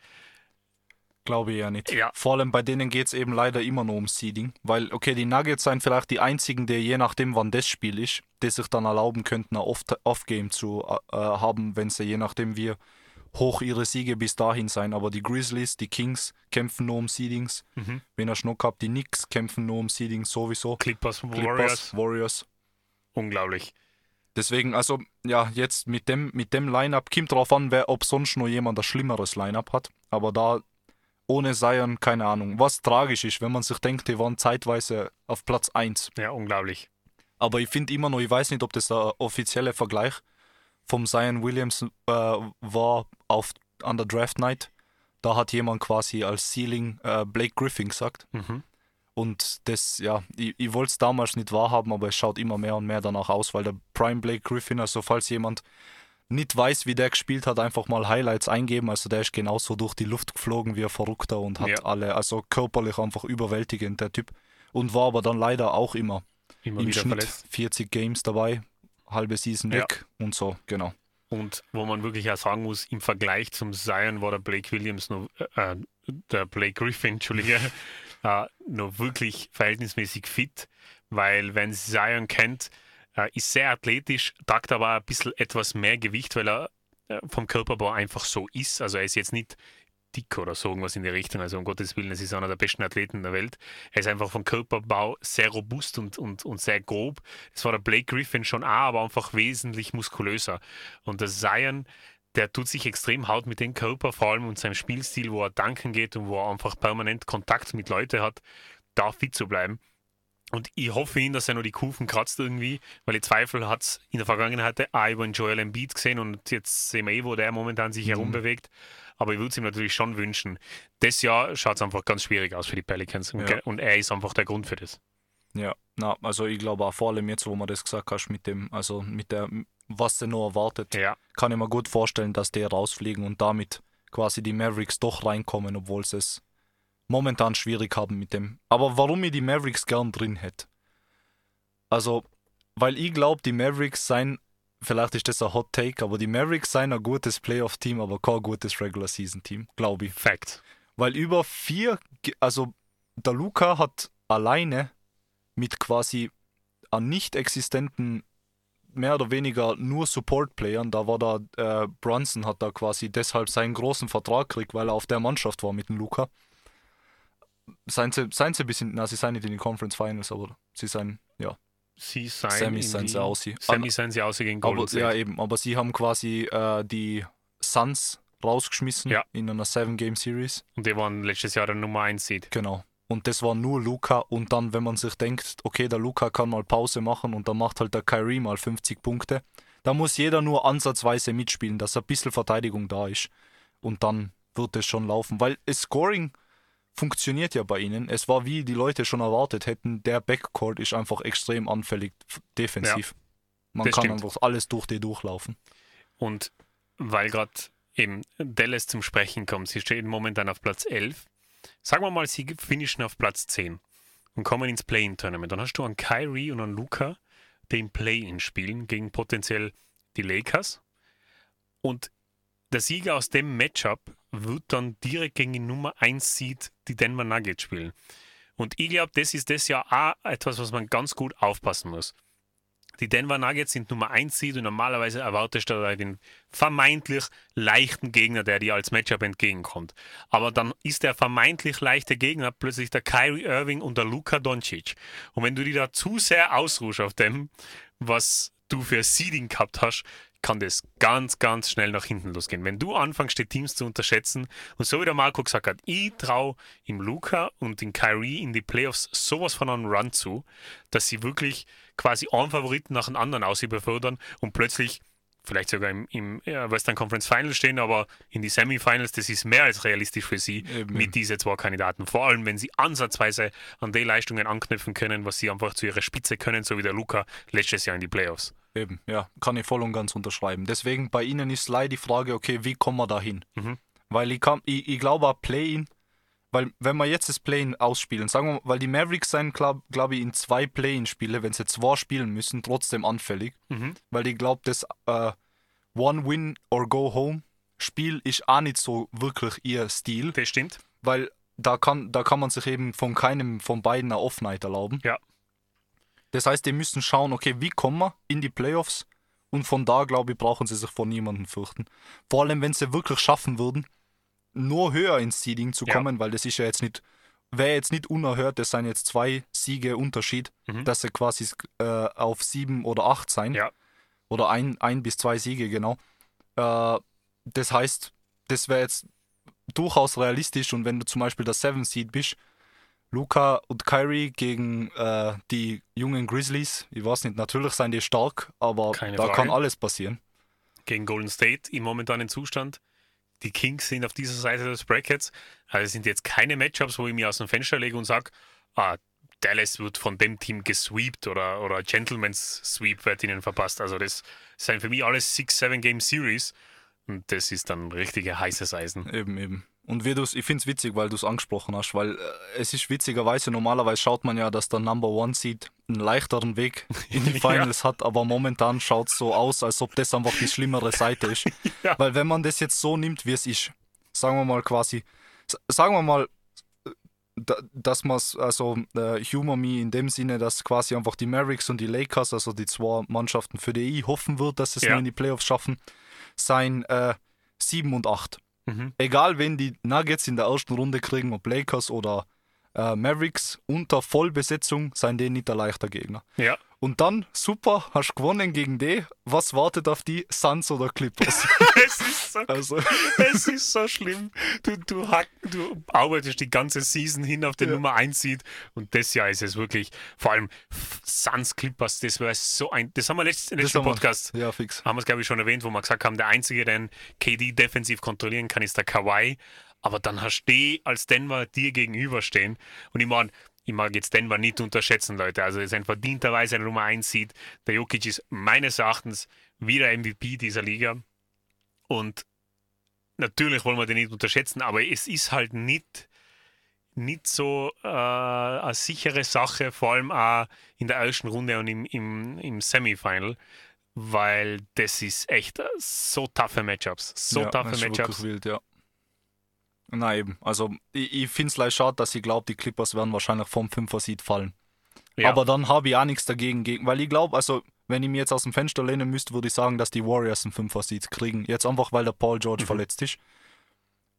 Glaube ich ja nicht. Ja. Vor allem bei denen geht es eben leider immer nur um Seeding. Weil, okay, die Nuggets sind vielleicht die einzigen, die je nachdem, wann das Spiel ist, die sich dann erlauben könnten, ein Off-Game zu äh, haben, wenn sie je nachdem wir hoch ihre Siege bis dahin sein. Aber die Grizzlies, die Kings kämpfen nur um Seedings. Mhm. Wenn ihr Schnuck habt, die Knicks kämpfen nur um Seedings sowieso. Clippers, Clippers Warriors. Warriors. Unglaublich. Deswegen, also, ja, jetzt mit dem, mit dem Line-Up kommt drauf an, wer, ob sonst noch jemand ein schlimmeres Line-Up hat. Aber da ohne Zion, keine Ahnung. Was tragisch ist, wenn man sich denkt, die waren zeitweise auf Platz 1. Ja, unglaublich. Aber ich finde immer noch, ich weiß nicht, ob das der offizielle Vergleich vom Zion Williams äh, war auf, an der Draft Night. Da hat jemand quasi als Ceiling äh, Blake Griffin gesagt. Mhm. Und das, ja, ich, ich wollte es damals nicht wahrhaben, aber es schaut immer mehr und mehr danach aus, weil der Prime Blake Griffin, also falls jemand nicht weiß, wie der gespielt hat, einfach mal Highlights eingeben. Also der ist genauso durch die Luft geflogen wie ein Verrückter und hat ja. alle, also körperlich einfach überwältigend, der Typ. Und war aber dann leider auch immer, immer im Schnitt verletzt. 40 Games dabei, halbe Season ja. weg und so, genau. Und wo man wirklich auch sagen muss, im Vergleich zum Zion war der Blake Williams noch, äh, der Blake Griffin, Entschuldige, [laughs] äh, noch wirklich verhältnismäßig fit, weil wenn Zion kennt, äh, ist sehr athletisch, tragt aber ein bisschen etwas mehr Gewicht, weil er äh, vom Körperbau einfach so ist. Also er ist jetzt nicht dick oder so irgendwas in die Richtung. Also um Gottes Willen, es ist einer der besten Athleten der Welt. Er ist einfach vom Körperbau sehr robust und, und, und sehr grob. Das war der Blake Griffin schon auch, aber einfach wesentlich muskulöser. Und der Zion, der tut sich extrem hart mit dem Körper, vor allem und seinem Spielstil, wo er danken geht und wo er einfach permanent Kontakt mit Leuten hat, da fit zu bleiben. Und ich hoffe ihn, dass er noch die Kufen kratzt irgendwie, weil ich Zweifel hat es in der Vergangenheit auch über den Joel Embiid gesehen und jetzt sehen wir eh, wo der momentan sich mhm. herumbewegt. Aber ich würde es ihm natürlich schon wünschen. Das Jahr schaut es einfach ganz schwierig aus für die Pelicans und, ja. und er ist einfach der Grund für das. Ja, na, also ich glaube auch vor allem jetzt, wo man das gesagt hast, mit dem, also mit der, was der noch erwartet, ja. kann ich mir gut vorstellen, dass die rausfliegen und damit quasi die Mavericks doch reinkommen, obwohl sie es momentan schwierig haben mit dem. Aber warum ich die Mavericks gern drin hätte? Also, weil ich glaube, die Mavericks seien vielleicht ist das ein Hot Take, aber die Mavericks seien ein gutes Playoff-Team, aber kein gutes Regular-Season-Team, glaube ich. Fact. Weil über vier, also der Luca hat alleine mit quasi an nicht existenten, mehr oder weniger nur Support-Playern, da war da, äh, Brunson hat da quasi deshalb seinen großen Vertrag gekriegt, weil er auf der Mannschaft war mit dem Luca. Seien sie, seien sie ein bisschen, na, sie seien nicht in den Conference Finals, aber sie seien, ja, Sie seien in seien sie aussehen. Semis seien sie aussehen gegen Golden aber, State. ja, eben, aber sie haben quasi äh, die Suns rausgeschmissen Ja. in einer Seven-Game-Series. Und die waren letztes Jahr der Nummer 1 Seed. Genau. Und das war nur Luca. Und dann, wenn man sich denkt, okay, der Luca kann mal Pause machen und dann macht halt der Kyrie mal 50 Punkte, da muss jeder nur ansatzweise mitspielen, dass ein bisschen Verteidigung da ist. Und dann wird es schon laufen. Weil das Scoring funktioniert ja bei ihnen. Es war wie die Leute schon erwartet hätten, der Backcourt ist einfach extrem anfällig defensiv. Man das kann stimmt. einfach alles durch die durchlaufen. Und weil gerade eben Dallas zum Sprechen kommt, sie stehen momentan auf Platz 11. Sagen wir mal, sie finishen auf Platz 10 und kommen ins Play-In-Tournament. Dann hast du einen Kyrie und einen Luca, die im Play-In spielen gegen potenziell die Lakers. Und der Sieger aus dem Matchup wird dann direkt gegen die Nummer 1 Seed, die Denver Nuggets, spielen. Und ich glaube, das ist das ja auch etwas, was man ganz gut aufpassen muss. Die Denver Nuggets sind Nummer 1 Seed und normalerweise erwartest du da den vermeintlich leichten Gegner, der dir als Matchup entgegenkommt. Aber dann ist der vermeintlich leichte Gegner plötzlich der Kyrie Irving und der Luka Doncic. Und wenn du dich da zu sehr ausruhst auf dem, was du für Seeding gehabt hast, kann das ganz, ganz schnell nach hinten losgehen. Wenn du anfängst, die Teams zu unterschätzen und so wie der Marco gesagt hat, ich traue im Luca und in Kyrie in die Playoffs sowas von einem Run zu, dass sie wirklich quasi einen Favoriten nach dem anderen ausüberfördern und plötzlich vielleicht sogar im, im Western Conference Final stehen, aber in die Semifinals, das ist mehr als realistisch für sie Eben. mit diesen zwei Kandidaten. Vor allem, wenn sie ansatzweise an die Leistungen anknüpfen können, was sie einfach zu ihrer Spitze können, so wie der Luca letztes Jahr in die Playoffs. Eben, ja, kann ich voll und ganz unterschreiben. Deswegen bei Ihnen ist leider die Frage, okay, wie kommen wir da hin? Mhm. Weil ich, kann, ich, ich glaube, ein Play-In, weil wenn wir jetzt das Play-In ausspielen, sagen wir mal, weil die Mavericks sein, glaube glaub ich, in zwei Play-In-Spiele, wenn sie zwei spielen müssen, trotzdem anfällig. Mhm. Weil ich glaube, das äh, One-Win-or-Go-Home-Spiel ist auch nicht so wirklich ihr Stil, Das stimmt. weil da kann, da kann man sich eben von keinem von beiden eine Off-Night erlauben. Ja. Das heißt, die müssen schauen, okay, wie kommen wir in die Playoffs? Und von da, glaube ich, brauchen sie sich vor niemandem fürchten. Vor allem, wenn sie wirklich schaffen würden, nur höher ins Seeding zu Ja. kommen, weil das ist ja jetzt nicht, wäre jetzt nicht unerhört, das sind jetzt zwei Siege Unterschied, Mhm. dass sie quasi äh, auf sieben oder acht sein. Ja. Oder ein, ein bis zwei Siege, genau. Äh, das heißt, das wäre jetzt durchaus realistisch und wenn du zum Beispiel der Seven Seed bist, Luca und Kyrie gegen äh, die jungen Grizzlies, ich weiß nicht, natürlich sind die stark, aber Keine da Frage. kann alles passieren. Gegen Golden State im momentanen Zustand. Die Kings sind auf dieser Seite des Brackets. Also es sind jetzt keine Matchups, wo ich mir aus dem Fenster lege und sage, ah, Dallas wird von dem Team gesweept oder, oder Gentleman's Sweep wird ihnen verpasst. Also das sind für mich alles 6-7 Game Series und das ist dann richtige heißes Eisen. Eben, eben. Und wie du's, ich finde es witzig, weil du es angesprochen hast, weil äh, es ist witzigerweise, normalerweise schaut man ja, dass der Number One Seed einen leichteren Weg [laughs] in die Ja. Finals hat, aber momentan schaut es so aus, als ob das einfach die schlimmere Seite ist. [laughs] Ja. Weil wenn man das jetzt so nimmt, wie es ist, sagen wir mal quasi, sagen wir mal, äh, da, dass man es, also äh, Humor Me in dem Sinne, dass quasi einfach die Mavericks und die Lakers, also die zwei Mannschaften, für die ich hoffen wird, dass sie es Ja. nur in die Playoffs schaffen, sein äh, 7 und 8 Mhm. egal wen die Nuggets in der ersten Runde kriegen, ob Lakers oder äh, Mavericks, unter Vollbesetzung seien die nicht der leichter Gegner. Ja, Und dann, super, hast gewonnen gegen die. Was wartet auf die? Suns oder Clippers? [laughs] es ist so [laughs] also, Es ist so schlimm. Du, du, hack, du arbeitest die ganze Season hin auf den Ja. Nummer 1 Seed und das Jahr ist es wirklich, vor allem Suns Clippers, das war so ein, das haben wir letzten, letzten haben wir- Podcast, Ja, fix. haben wir es glaube ich schon erwähnt, wo wir gesagt haben, der Einzige, den KD defensiv kontrollieren kann, ist der Kawhi, aber dann hast du die als Denver dir gegenüberstehen und ich meine, ich mag jetzt Denver nicht unterschätzen, Leute. Also, es ist ein verdienterweise eine Nummer 1 Seed. Der Jokic ist meines Erachtens wieder MVP dieser Liga. Und natürlich wollen wir den nicht unterschätzen, aber es ist halt nicht, nicht so äh, eine sichere Sache, vor allem auch in der ersten Runde und im, im, im Semifinal. weil das ist echt so taffe Matchups. So ja, taffe Matchups. wild, ja. Na eben, also ich, ich finde es leicht schade, dass ich glaube, die Clippers werden wahrscheinlich vom 5er Seed fallen. Ja. Aber dann habe ich auch nichts dagegen, gegen, weil ich glaube, also wenn ich mir jetzt aus dem Fenster lehnen müsste, würde ich sagen, dass die Warriors einen 5er Seed kriegen. Jetzt einfach, weil der Paul George Mhm. verletzt ist.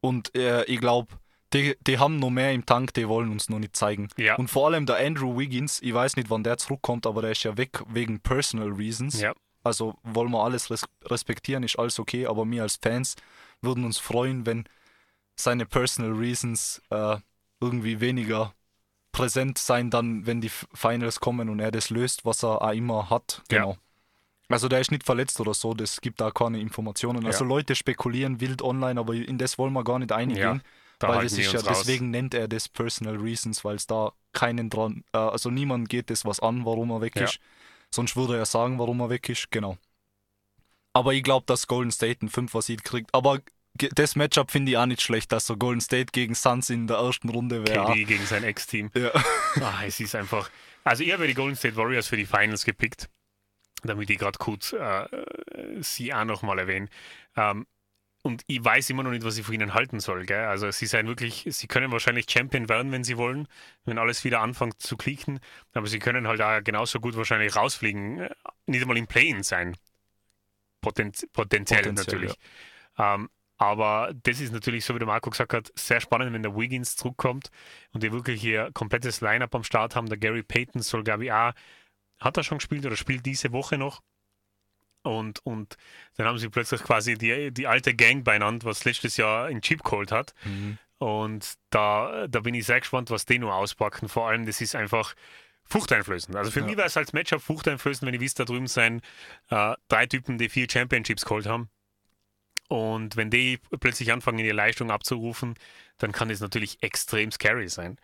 Und äh, ich glaube, die, die haben noch mehr im Tank, die wollen uns noch nicht zeigen. Ja. Und vor allem der Andrew Wiggins, ich weiß nicht, wann der zurückkommt, aber der ist ja weg wegen Personal Reasons. ja. Also wollen wir alles res respektieren, ist alles okay, aber wir als Fans würden uns freuen, wenn seine Personal Reasons äh, irgendwie weniger präsent sein, dann, wenn die Finals kommen und er das löst, was er auch immer hat. Ja. Genau. Also der ist nicht verletzt oder so, das gibt da keine Informationen. Also Ja. Leute spekulieren wild online, aber in das wollen wir gar nicht eingehen, Ja, weil das ist ja, raus. deswegen nennt er das Personal Reasons, weil es da keinen dran, äh, also niemand geht das was an, warum er weg Ja. ist. Sonst würde er sagen, warum er weg ist, genau. Aber ich glaube, dass Golden State einen 5er Seed kriegt. Aber das Matchup finde ich auch nicht schlecht, dass so Golden State gegen Suns in der ersten Runde wäre. KD gegen sein Ex-Team. Ja. [laughs] Ah, es ist einfach. Also, ich habe die Golden State Warriors für die Finals gepickt, damit ich gerade kurz äh, sie auch nochmal erwähne. Ähm, und ich weiß immer noch nicht, was ich von ihnen halten soll. Gell? Also, sie seien wirklich, sie können wahrscheinlich Champion werden, wenn sie wollen, wenn alles wieder anfängt zu klicken. Aber sie können halt auch genauso gut wahrscheinlich rausfliegen, äh, nicht einmal im Play-In sein. Potenz potenziell, Potenziell, natürlich. Ähm, aber das ist natürlich, so wie der Marco gesagt hat, sehr spannend, wenn der Wiggins zurückkommt und die wirklich hier komplettes Line-Up am Start haben. Der Gary Payton soll, glaube ich, auch, hat er schon gespielt oder spielt diese Woche noch. Und, und dann haben sie plötzlich quasi die, die alte Gang beieinander, was letztes Jahr in Chip geholt hat. Mhm. Und da, da bin ich sehr gespannt, was die noch auspacken. Vor allem, das ist einfach furchteinflößend. Also für Ja. mich wäre es als Matchup furchteinflößend, wenn ich wisst, da drüben sein äh, drei Typen, die vier Championships geholt haben. Und wenn die plötzlich anfangen, ihre Leistung abzurufen, dann kann das natürlich extrem scary sein.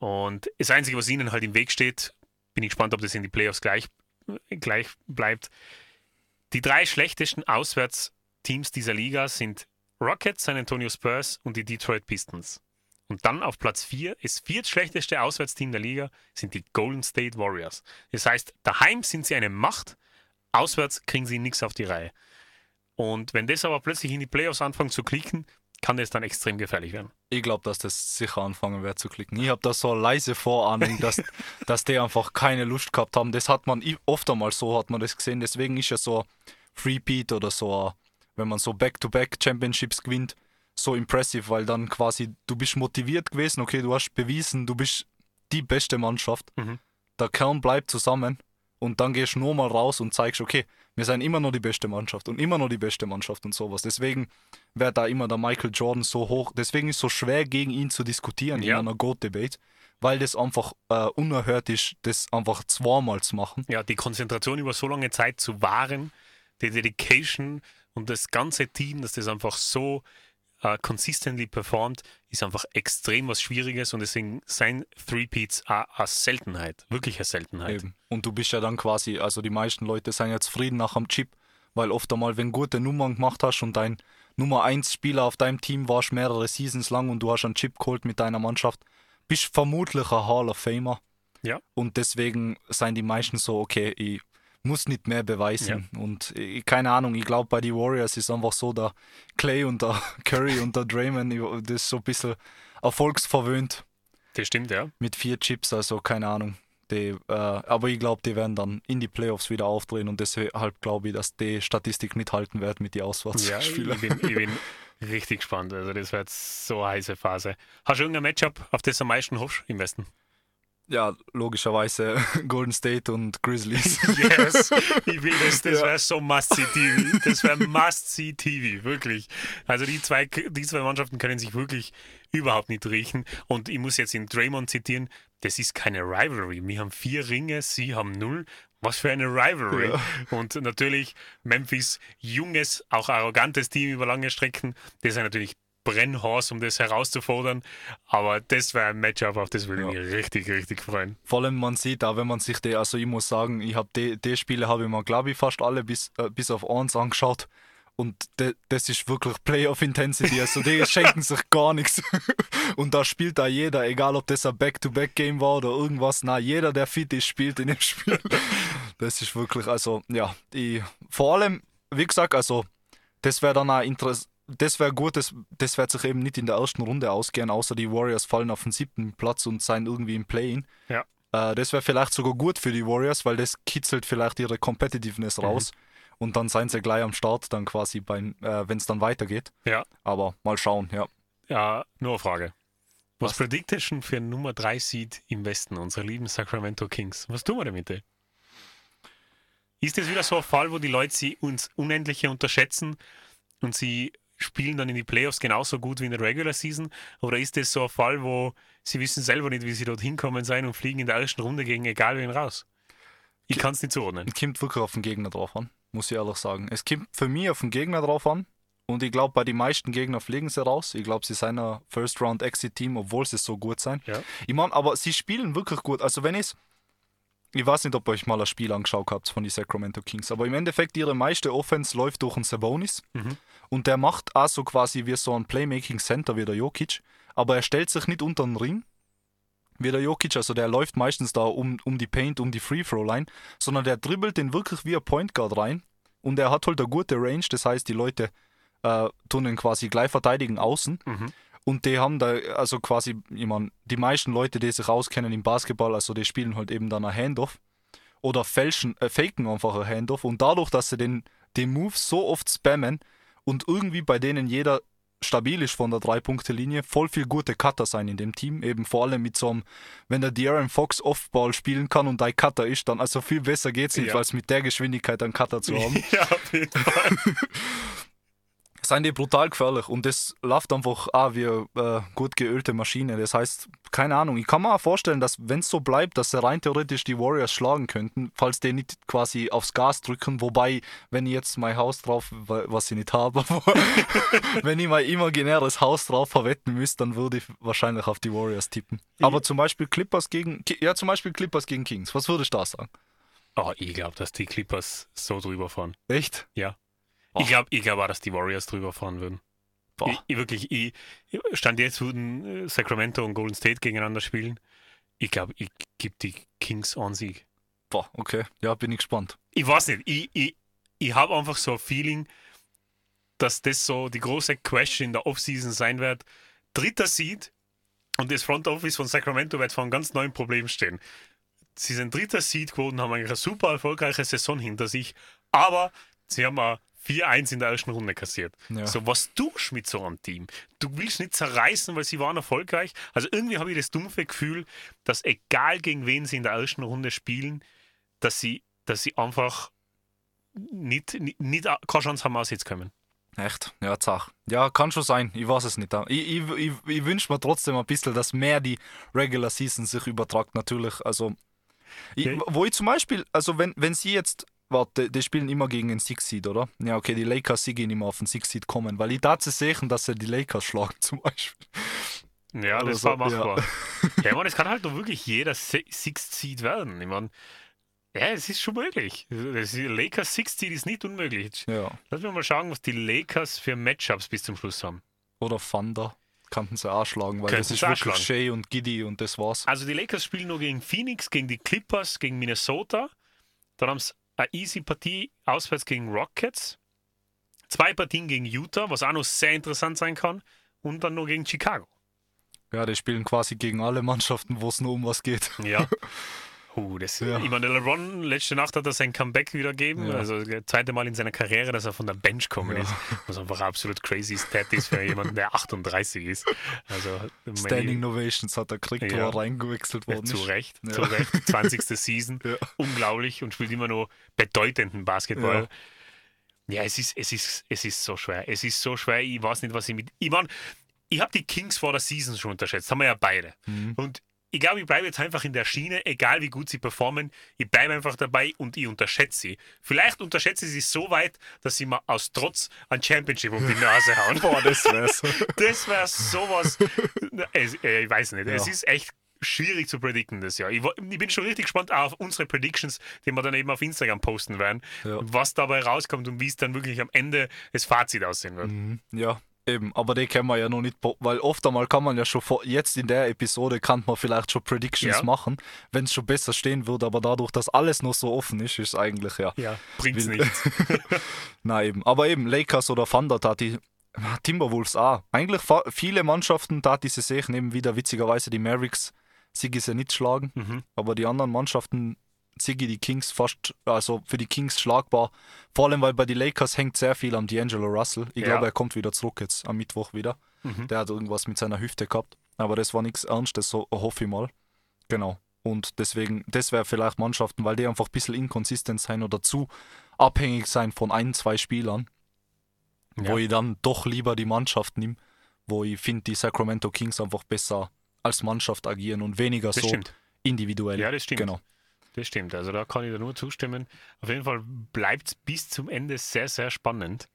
Und das Einzige, was ihnen halt im Weg steht, bin ich gespannt, ob das in die Playoffs gleich, gleich bleibt. Die drei schlechtesten Auswärtsteams dieser Liga sind Rockets, San Antonio Spurs und die Detroit Pistons. Und dann auf Platz 4, das viertschlechteste Auswärtsteam der Liga, sind die Golden State Warriors. Das heißt, daheim sind sie eine Macht, auswärts kriegen sie nichts auf die Reihe. Und wenn das aber plötzlich in die Playoffs anfängt zu klicken, kann das dann extrem gefährlich werden. Ich glaube, dass das sicher anfangen wird zu klicken. Ich habe da so eine leise Vorahnung, dass, [laughs] dass die einfach keine Lust gehabt haben. Das hat man oft einmal so, hat man das gesehen. Deswegen ist ja so ein Freepeat oder so, wenn man so Back-to-Back Championships gewinnt, so impressive, weil dann quasi du bist motiviert gewesen, okay, du hast bewiesen, du bist die beste Mannschaft. Mhm. Der Kern bleibt zusammen und dann gehst du nur mal raus und zeigst, okay, wir sind immer noch die beste Mannschaft und immer noch die beste Mannschaft und sowas. Deswegen wäre da immer der Michael Jordan so hoch. Deswegen ist es so schwer, gegen ihn zu diskutieren Ja. in einer Goat-Debate, weil das einfach äh, unerhört ist, das einfach zweimal zu machen. Ja, die Konzentration über so lange Zeit zu wahren, die Dedication und das ganze Team, dass das einfach so äh, consistently performt, ist einfach extrem was Schwieriges und deswegen sein Three-Peats eine Seltenheit, wirklich eine Seltenheit. Eben. Und du bist ja dann quasi, also die meisten Leute sind ja zufrieden nach dem Chip, weil oft einmal, wenn du gute Nummern gemacht hast und dein Nummer 1 Spieler auf deinem Team warst mehrere Seasons lang und du hast einen Chip geholt mit deiner Mannschaft, bist vermutlich ein Hall of Famer. Ja. Und deswegen sind die meisten so, okay, ich muss nicht mehr beweisen. Und ich, keine Ahnung, ich glaube, bei den Warriors ist einfach so, der Clay und der [laughs] Curry und der Draymond, das ist so ein bisschen erfolgsverwöhnt Das stimmt, ja. mit vier Chips, also keine Ahnung. Die, äh, aber ich glaube, die werden dann in die Playoffs wieder aufdrehen und deshalb glaube ich, dass die Statistik nicht halten wird mit den Ja, ich Auswärtsspielern. bin, ich bin [laughs] richtig gespannt. Also das wird so eine heiße Phase. Hast du irgendein Matchup, auf das du am meisten hoffst im Westen? Ja, logischerweise [laughs] Golden State und Grizzlies. [laughs] Yes, [laughs] ich will das, das Ja. wäre so Must-See-TV. Das wäre Must-See-TV, wirklich. Also die zwei, die zwei Mannschaften können sich wirklich überhaupt nicht riechen. Und ich muss jetzt in Draymond zitieren, das ist keine Rivalry. Wir haben vier Ringe, sie haben null. Was für eine Rivalry. Ja. Und natürlich Memphis, junges, auch arrogantes Team über lange Strecken. Das ist natürlich Brennhorst, um das herauszufordern. Aber das wäre ein Matchup, auf das würde ich Ja. mich richtig, richtig freuen. Vor allem man sieht auch, wenn man sich die, also ich muss sagen, ich habe die, die Spiele habe ich mir glaube ich fast alle bis, äh, bis auf eins angeschaut und de, das ist wirklich Playoff Intensity, also die [laughs] schenken sich gar nichts [laughs] und da spielt da jeder, egal ob das ein Back-to-Back-Game war oder irgendwas, na jeder der fit ist, spielt in dem Spiel. [laughs] Das ist wirklich, also, ja, die, vor allem, wie gesagt, also, das wäre dann auch interessant. Das wäre gut, das, das wird sich eben nicht in der ersten Runde ausgehen, außer die Warriors fallen auf den siebten Platz und seien irgendwie im Play-In. Ja. Äh, das wäre vielleicht sogar gut für die Warriors, weil das kitzelt vielleicht ihre Competitiveness raus. Und dann seien sie gleich am Start, dann quasi beim, äh, wenn es dann weitergeht. Ja. Aber mal schauen, ja. Ja, nur eine Frage. Was, Was? predictest du für Nummer 3 Seed im Westen, unsere lieben Sacramento Kings? Was tun wir damit? ey? Ist das wieder so ein Fall, wo die Leute sie uns Unendliche unterschätzen und sie spielen dann in die Playoffs genauso gut wie in der Regular Season? Oder ist das so ein Fall, wo sie wissen selber nicht, wie sie dort hinkommen sein und fliegen in der ersten Runde gegen egal wen raus? Ich kann es nicht zuordnen. Es kommt wirklich auf den Gegner drauf an, muss ich ehrlich sagen. Es kommt für mich auf den Gegner drauf an. Und ich glaube, bei den meisten Gegnern fliegen sie raus. Ich glaube, sie sind ein First-Round-Exit-Team, obwohl sie so gut sind. Ja. Ich meine, aber sie spielen wirklich gut. Also wenn ich ich weiß nicht, ob ihr euch mal ein Spiel angeschaut habt von den Sacramento Kings, aber im Endeffekt ihre meiste Offense läuft durch einen Sabonis Mhm. Und der macht auch so quasi wie so ein Playmaking Center wie der Jokic, aber er stellt sich nicht unter den Ring wie der Jokic, also der läuft meistens da um, um die Paint, um die Free Throw Line, sondern der dribbelt den wirklich wie ein Point Guard rein und er hat halt eine gute Range, das heißt die Leute äh, tun ihn quasi gleich verteidigen außen. Mhm. und die haben da, also quasi, ich mein, die meisten Leute, die sich auskennen im Basketball, also die spielen halt eben dann ein Handoff oder fälschen, äh, faken einfach ein Handoff und dadurch, dass sie den, den Move so oft spammen und irgendwie bei denen jeder stabil ist von der Drei-Punkte-Linie, voll viel gute Cutter sein in dem Team, eben vor allem mit so einem, wenn der De'Aaron Fox Offball spielen kann und ein Cutter ist, dann also viel besser geht's nicht, Ja. als mit der Geschwindigkeit einen Cutter zu haben. [laughs] Ja, auf jeden Fall. [laughs] sind die brutal gefährlich und das läuft einfach auch wie eine äh, gut geölte Maschine. Das heißt, keine Ahnung, ich kann mir auch vorstellen, dass wenn es so bleibt, dass sie rein theoretisch die Warriors schlagen könnten, falls die nicht quasi aufs Gas drücken. Wobei, wenn ich jetzt mein Haus drauf, wa- was ich nicht habe, [laughs] wenn ich mein imaginäres Haus drauf verwetten müsste, dann würde ich wahrscheinlich auf die Warriors tippen. Aber zum Beispiel Clippers gegen, ja zum Beispiel Clippers gegen Kings. Was würdest du da sagen? Oh, ich glaube, dass die Clippers so drüber fahren. Echt? Ja. Boah. Ich glaube ich glaub auch, dass die Warriors drüber fahren würden. Boah. Ich, ich wirklich, ich, stand jetzt, würden äh, Sacramento und Golden State gegeneinander spielen. Ich glaube, ich gebe die Kings einen Sieg. Boah, okay. Ja, bin ich gespannt. Ich weiß nicht, ich, ich, ich habe einfach so ein Feeling, dass das so die große Question in der Offseason sein wird. Dritter Seed und das Front Office von Sacramento wird vor einem ganz neuen Problem stehen. Sie sind dritter Seed geworden, haben eigentlich eine super erfolgreiche Saison hinter sich, aber sie haben ein 4-1 in der ersten Runde kassiert. Ja. So, was tust du mit so einem Team? Du willst nicht zerreißen, weil sie waren erfolgreich. Also irgendwie habe ich das dumpfe Gefühl, dass egal gegen wen sie in der ersten Runde spielen, dass sie, dass sie einfach nicht, nicht, nicht keine Chance haben, auszukommen. Echt? Ja, zach. Ja, kann schon sein. Ich weiß es nicht. Ich, ich, ich, ich wünsche mir trotzdem ein bisschen, dass mehr die Regular Season sich übertragt, natürlich. Also, ich, Ja. wo ich zum Beispiel, also wenn, wenn sie jetzt, warte, die spielen immer gegen den Six Seed, oder? Ja, okay, die Lakers, sie gehen immer auf den Six Seed kommen, weil ich dazu sehen, dass sie die Lakers schlagen, [laughs] zum Beispiel. Ja, das Also, war machbar. [laughs] Ja, ich meine, es kann halt doch wirklich jeder Sixth Seed werden. Ich meine, ja, es ist schon möglich. Das Lakers Sixth Seed ist nicht unmöglich. Ja. Lass mich mal schauen, was die Lakers für Matchups bis zum Schluss haben. Oder Thunder. Könnten sie auch schlagen, weil Könnten das ist wirklich schlagen. Shea und Giddy und das war's. Also die Lakers spielen nur gegen Phoenix, gegen die Clippers, gegen Minnesota. Dann haben sie eine easy Partie auswärts gegen Rockets. Zwei Partien gegen Utah, was auch noch sehr interessant sein kann. Und dann nur gegen Chicago. Ja, die spielen quasi gegen alle Mannschaften, wo es nur um was geht. Ja. [laughs] Uh, das, Ja. Ich meine, LeBron, letzte Nacht hat er sein Comeback wieder gegeben. Ja. Also das zweite Mal in seiner Karriere, dass er von der Bench gekommen Ja. ist. Was einfach absolut crazy Stat ist für jemanden, der 38 ist. Also Standing Novations hat er gekriegt, Ja. wo er reingewechselt worden zu. Recht, Ja. zu Recht. 20. [laughs] Season. Unglaublich und spielt immer noch bedeutenden Basketball. Ja, es, ist, es, ist, es ist so schwer. Es ist so schwer. Ich weiß nicht, was ich mit. Ich meine, ich habe die Kings vor der Season schon unterschätzt. Haben wir ja beide. Mhm. Und ich glaube, ich bleibe jetzt einfach in der Schiene, egal wie gut sie performen. Ich bleibe einfach dabei und ich unterschätze sie. Vielleicht unterschätze ich sie so weit, dass sie mir aus Trotz ein Championship um die Nase hauen. [laughs] Boah, das wär's. Das wäre sowas. Es, äh, ich weiß nicht. Es Ja. ist echt schwierig zu predikten das Jahr. Ich, ich bin schon richtig gespannt auf unsere Predictions, die wir dann eben auf Instagram posten werden. Ja. Was dabei rauskommt und wie es dann wirklich am Ende das Fazit aussehen wird. Mhm. Ja, Eben, aber die kennen wir ja noch nicht, weil oft einmal kann man ja schon vor, jetzt in der Episode kann man vielleicht schon Predictions Ja. machen, wenn es schon besser stehen würde, aber dadurch, dass alles noch so offen ist, ist eigentlich ja. Ja, bringt's Will- nichts. [laughs] [laughs] Na eben, aber eben Lakers oder Thunder tat die Timberwolves auch. Eigentlich viele Mannschaften tat diese Saison eben wieder witzigerweise die Mavericks sie nicht schlagen, Mhm. aber die anderen Mannschaften Sigi die Kings fast, also für die Kings schlagbar. Vor allem, weil bei den Lakers hängt sehr viel am D'Angelo Russell. Ich Ja. glaube, er kommt wieder zurück jetzt am Mittwoch wieder. Mhm. Der hat irgendwas mit seiner Hüfte gehabt. Aber das war nichts Ernstes, so hoffe ich mal. Genau. Und deswegen, das wäre vielleicht Mannschaften, weil die einfach ein bisschen inkonsistent sein oder zu abhängig sein von ein, zwei Spielern, Ja. wo ich dann doch lieber die Mannschaft nehme, wo ich finde, die Sacramento Kings einfach besser als Mannschaft agieren und weniger Das so stimmt. individuell. Ja, das stimmt. Genau. Das stimmt. Also da kann ich dir nur zustimmen. Auf jeden Fall bleibt es bis zum Ende sehr, sehr spannend.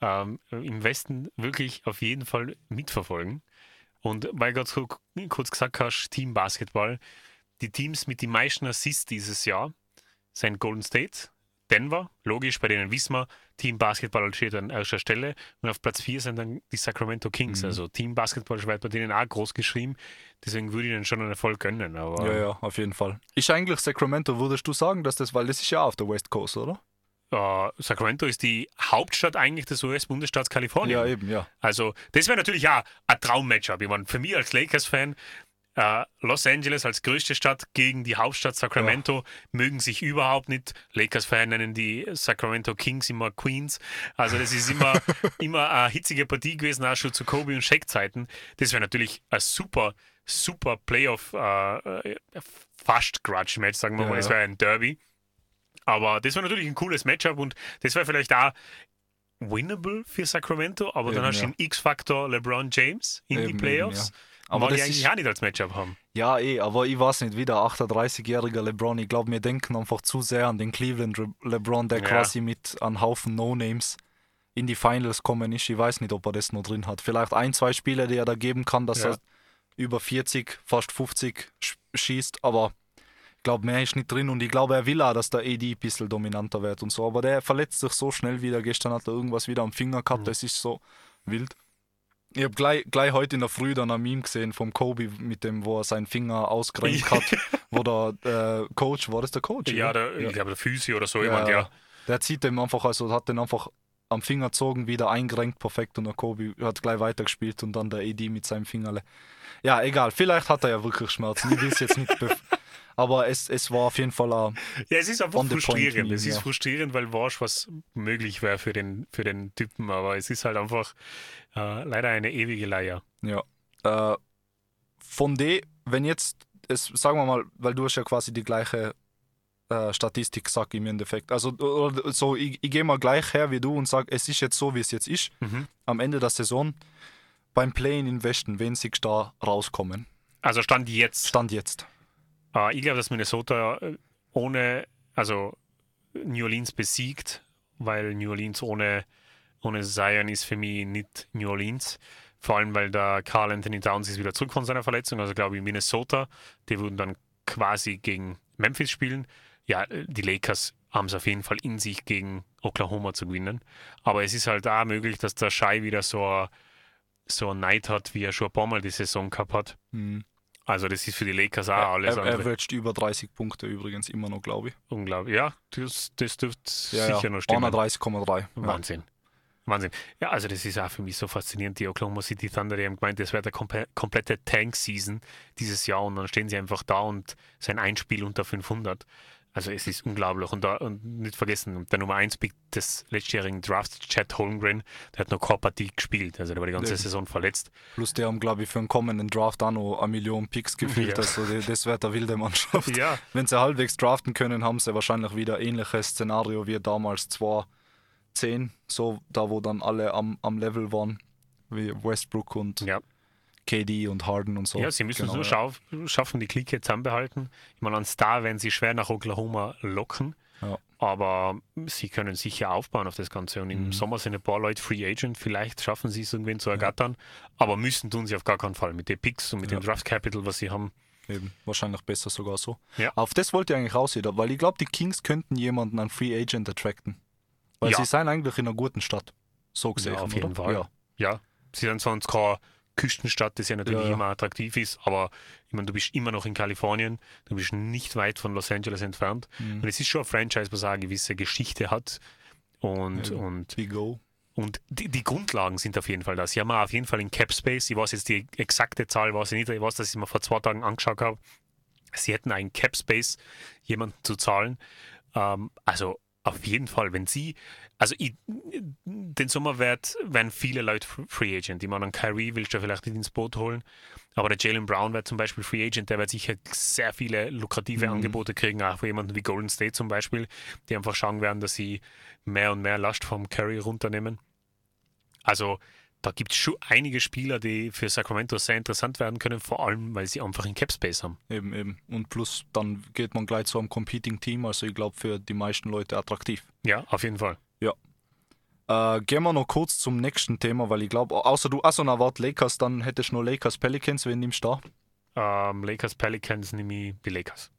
Ähm, Im Westen wirklich auf jeden Fall mitverfolgen. Und weil du so kurz gesagt hast, Team Basketball, die Teams mit den meisten Assists dieses Jahr sind Golden State, Denver, logisch, bei denen wissen wir, Team Basketball steht an erster Stelle und auf Platz 4 sind dann die Sacramento Kings. Mhm. Also Team Basketball wird bei denen auch groß geschrieben, deswegen würde ich ihnen schon einen Erfolg gönnen. Aber Ja, ja, auf jeden Fall. Ist eigentlich Sacramento, würdest du sagen, dass das, weil das ist ja auf der West Coast, oder? äh, Sacramento ist die Hauptstadt eigentlich des US-Bundesstaats Kalifornien. Ja, eben, ja. Also, das wäre natürlich auch ein Traum-Matchup. Ich meine, für mich als Lakers-Fan, äh, Los Angeles als größte Stadt gegen die Hauptstadt Sacramento mögen sich überhaupt nicht. Lakers-Fan nennen die Sacramento Kings immer Queens. Also, das ist immer, [laughs] immer eine hitzige Partie gewesen, auch schon zu Kobe und Shaq-Zeiten. Das wäre natürlich ein super, super Playoff, äh, äh, fast Grudge-Match, sagen wir Ja, mal. Das ja. wäre ein Derby. Aber das wäre natürlich ein cooles Matchup und das wäre vielleicht auch winnable für Sacramento, aber dann Eben, hast du ja. den X-Faktor LeBron James in die Eben, eben, Playoffs. Aber Aber die das eigentlich ist- auch nicht als Matchup haben. Ja, eh, aber ich weiß nicht, wieder 38-jähriger LeBron. Ich glaube, wir denken einfach zu sehr an den Cleveland LeBron, der Ja. quasi mit einem Haufen No-Names in die Finals kommen ist. Ich weiß nicht, ob er das noch drin hat. Vielleicht ein, zwei Spiele, die er da geben kann, dass Ja. er über 40, fast 50 sch- schießt, aber ich glaube, mehr ist nicht drin und ich glaube, er will auch, dass der AD ein bisschen dominanter wird und so. Aber der verletzt sich so schnell wieder. Gestern hat er irgendwas wieder am Finger gehabt, Mhm. das ist so wild. Ich habe gleich, gleich heute in der Früh dann ein Meme gesehen vom Kobe mit dem, wo er seinen Finger ausgerenkt hat, wo der äh, Coach, war das der Coach? Ja, der, ich glaube, der Physio oder so Ja, jemand, ja. Der zieht dem einfach, also hat den einfach am Finger gezogen, wieder eingerenkt, perfekt und der Kobe hat gleich weitergespielt und dann der AD mit seinem Fingerle. Ja, egal, vielleicht hat er ja wirklich Schmerzen, ich will es jetzt nicht, aber es, es war auf jeden Fall ein, Ja, es ist einfach frustrierend. Es ist frustrierend, weil weißt, was möglich wäre für den, für den Typen, aber es ist halt einfach äh, leider eine ewige Leier. ja. Äh, von D, wenn jetzt, es, sagen wir mal, weil du hast ja quasi die gleiche äh, Statistik, sag ich im Endeffekt. Also so, ich, ich gehe mal gleich her wie du und sage, es ist jetzt so, wie es jetzt ist. Mhm. Am Ende der Saison beim Play-in in Westen, wen du da rauskommen? Also Stand jetzt. Stand jetzt. Äh, ich glaube, dass Minnesota äh, ohne, also New Orleans besiegt, weil New Orleans ohne, ohne Zion ist für mich nicht New Orleans. Vor allem, weil der Carl Anthony Towns ist wieder zurück von seiner Verletzung. Also glaube ich Minnesota, die würden dann quasi gegen Memphis spielen. Ja, die Lakers haben es auf jeden Fall in sich, gegen Oklahoma zu gewinnen. Aber es ist halt auch möglich, dass der Shai wieder so ein so ein Night hat, wie er schon ein paar Mal die Saison gehabt hat. Hm. Also das ist für die Lakers auch Er, alles er andere. averaged über 30 Punkte übrigens immer noch, glaube ich. Unglaublich. Ja, das, das dürfte Ja, sicher ja. noch stimmen. 31,3. Ja. Wahnsinn. Wahnsinn. Ja, also das ist auch für mich so faszinierend. Die Oklahoma City Thunder, die haben gemeint, das wäre der komple komplette Tank-Season dieses Jahr und dann stehen sie einfach da und sein Einspiel unter 500. Also es ist unglaublich. Und, da, und nicht vergessen, der Nummer 1 Pick des letztjährigen Drafts, Chad Holmgren, der hat noch keine Partie gespielt. Also der war die ganze Ja. Saison verletzt. Plus die haben, glaube ich, für einen kommenden Draft auch noch eine Million Picks gefühlt. Ja. Also das wird eine wilde Mannschaft. Ja, Wenn sie halbwegs draften können, haben sie wahrscheinlich wieder ähnliches Szenario wie damals 2010, so da wo dann alle am, am Level waren, wie Westbrook und ja. KD und Harden und so. Ja, sie müssen Genau, nur ja. schaffen, die Clique zusammenbehalten. Ich meine, an Star werden sie schwer nach Oklahoma locken. Ja. Aber sie können sicher aufbauen auf das Ganze. Und im Mhm. Sommer sind ein paar Leute Free Agent. Vielleicht schaffen sie es irgendwen zu ergattern. Aber müssen tun sie auf gar keinen Fall. Mit den Picks und mit Ja. dem Draft Capital, was sie haben. Eben, wahrscheinlich besser sogar so. Ja. Auf das wollte ich eigentlich raussehen, weil ich glaube, die Kings könnten jemanden an Free Agent attracten. Weil Ja. sie sind eigentlich in einer guten Stadt. So gesehen, auf oder? jeden Fall. Ja. Ja, sie sind sonst keine Küstenstadt, das ja natürlich Ja, ja. immer attraktiv ist, aber ich meine, du bist immer noch in Kalifornien, du bist nicht weit von Los Angeles entfernt. Mhm. Und es ist schon ein Franchise, was eine gewisse Geschichte hat. Und, Ja. und, Big O. und die, die Grundlagen sind auf jeden Fall da. Sie haben auf jeden Fall in Cap Space, ich weiß jetzt die exakte Zahl, weiß ich nicht, ich weiß, dass ich mir vor zwei Tagen angeschaut habe. Sie hätten einen Cap Space, jemanden zu zahlen. Ähm, also auf jeden Fall, wenn sie, also ich, den Sommer wird, werden viele Leute Free Agent. Ich meine, einen Kyrie willst du vielleicht nicht ins Boot holen, aber der Jalen Brown wird zum Beispiel Free Agent, der wird sicher sehr viele lukrative Mhm. Angebote kriegen, auch von jemandem wie Golden State zum Beispiel, die einfach schauen werden, dass sie mehr und mehr Last vom Curry runternehmen. Also da gibt es schon einige Spieler, die für Sacramento sehr interessant werden können, vor allem, weil sie einfach einen Cap Space haben. Eben, eben. Und plus, dann geht man gleich zu einem Competing Team, also ich glaube für die meisten Leute attraktiv. Ja, auf jeden Fall. Äh, gehen wir noch kurz zum nächsten Thema, weil ich glaube, außer du, also na wart Lakers, dann hättest du noch Lakers Pelicans, wen nimmst du da? Ähm, Lakers Pelicans nehme ich die Lakers.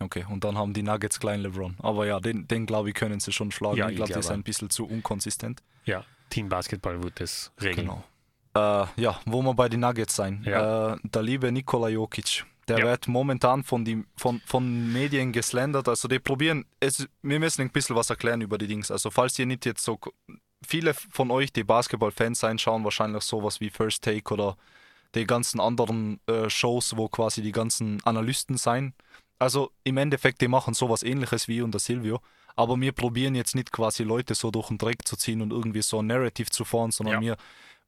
Okay, und dann haben die Nuggets klein LeBron. Aber ja, den, den glaube ich, können sie schon schlagen. Ja, ich glaube, der ist ein bisschen zu unkonsistent. Ja, Team Basketball wird das regeln. Genau. Äh, ja, wo wir bei den Nuggets sein. Ja. Äh, der liebe Nikola Jokic. Der Ja. wird momentan von, die, von, von Medien geslandert. Also die probieren, es, wir müssen ein bisschen was erklären über die Dings. Also falls ihr nicht jetzt so, viele von euch, die Basketball-Fans sein, schauen wahrscheinlich sowas wie First Take oder die ganzen anderen äh, Shows, wo quasi die ganzen Analysten sein. Also im Endeffekt, die machen sowas ähnliches wie unter Silvio. Aber wir probieren jetzt nicht quasi Leute so durch den Dreck zu ziehen und irgendwie so ein Narrative zu fahren, sondern Ja. wir,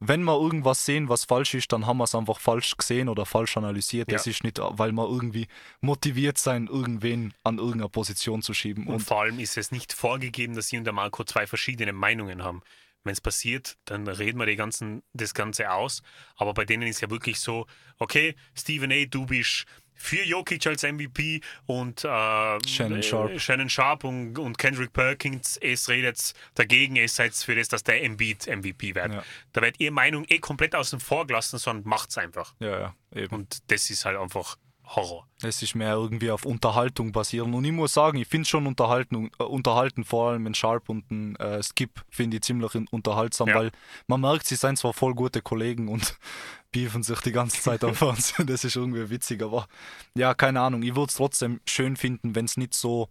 wenn wir irgendwas sehen, was falsch ist, dann haben wir es einfach falsch gesehen oder falsch analysiert. Ja. Das ist nicht, weil wir irgendwie motiviert sein, irgendwen an irgendeiner Position zu schieben. Und, Und, vor allem ist es nicht vorgegeben, dass sie und der Marco zwei verschiedene Meinungen haben. Wenn es passiert, dann reden wir die ganzen, das Ganze aus. Aber bei denen ist ja wirklich so, okay, Stephen A., du bist für Jokic als MVP und äh, Shannon Sharp. äh, Shannon Sharp und, und Kendrick Perkins, es redet dagegen, es seid für das, dass der Embiid MVP wird. Ja. Da wird ihre Meinung eh komplett außen vor gelassen, sondern macht's einfach. ja, ja, eben. Und das ist halt einfach Horror. Es ist mehr irgendwie auf Unterhaltung basieren. Und ich muss sagen, ich finde schon Unterhalten, äh, unterhalten, vor allem ein Sharp und ein äh, Skip, finde ich ziemlich in- unterhaltsam, Ja. weil man merkt, sie sind zwar voll gute Kollegen und [laughs] beefen sich die ganze Zeit am Fernsehen. [laughs] Das ist irgendwie witzig, aber ja, keine Ahnung. Ich würde es trotzdem schön finden, wenn es nicht so,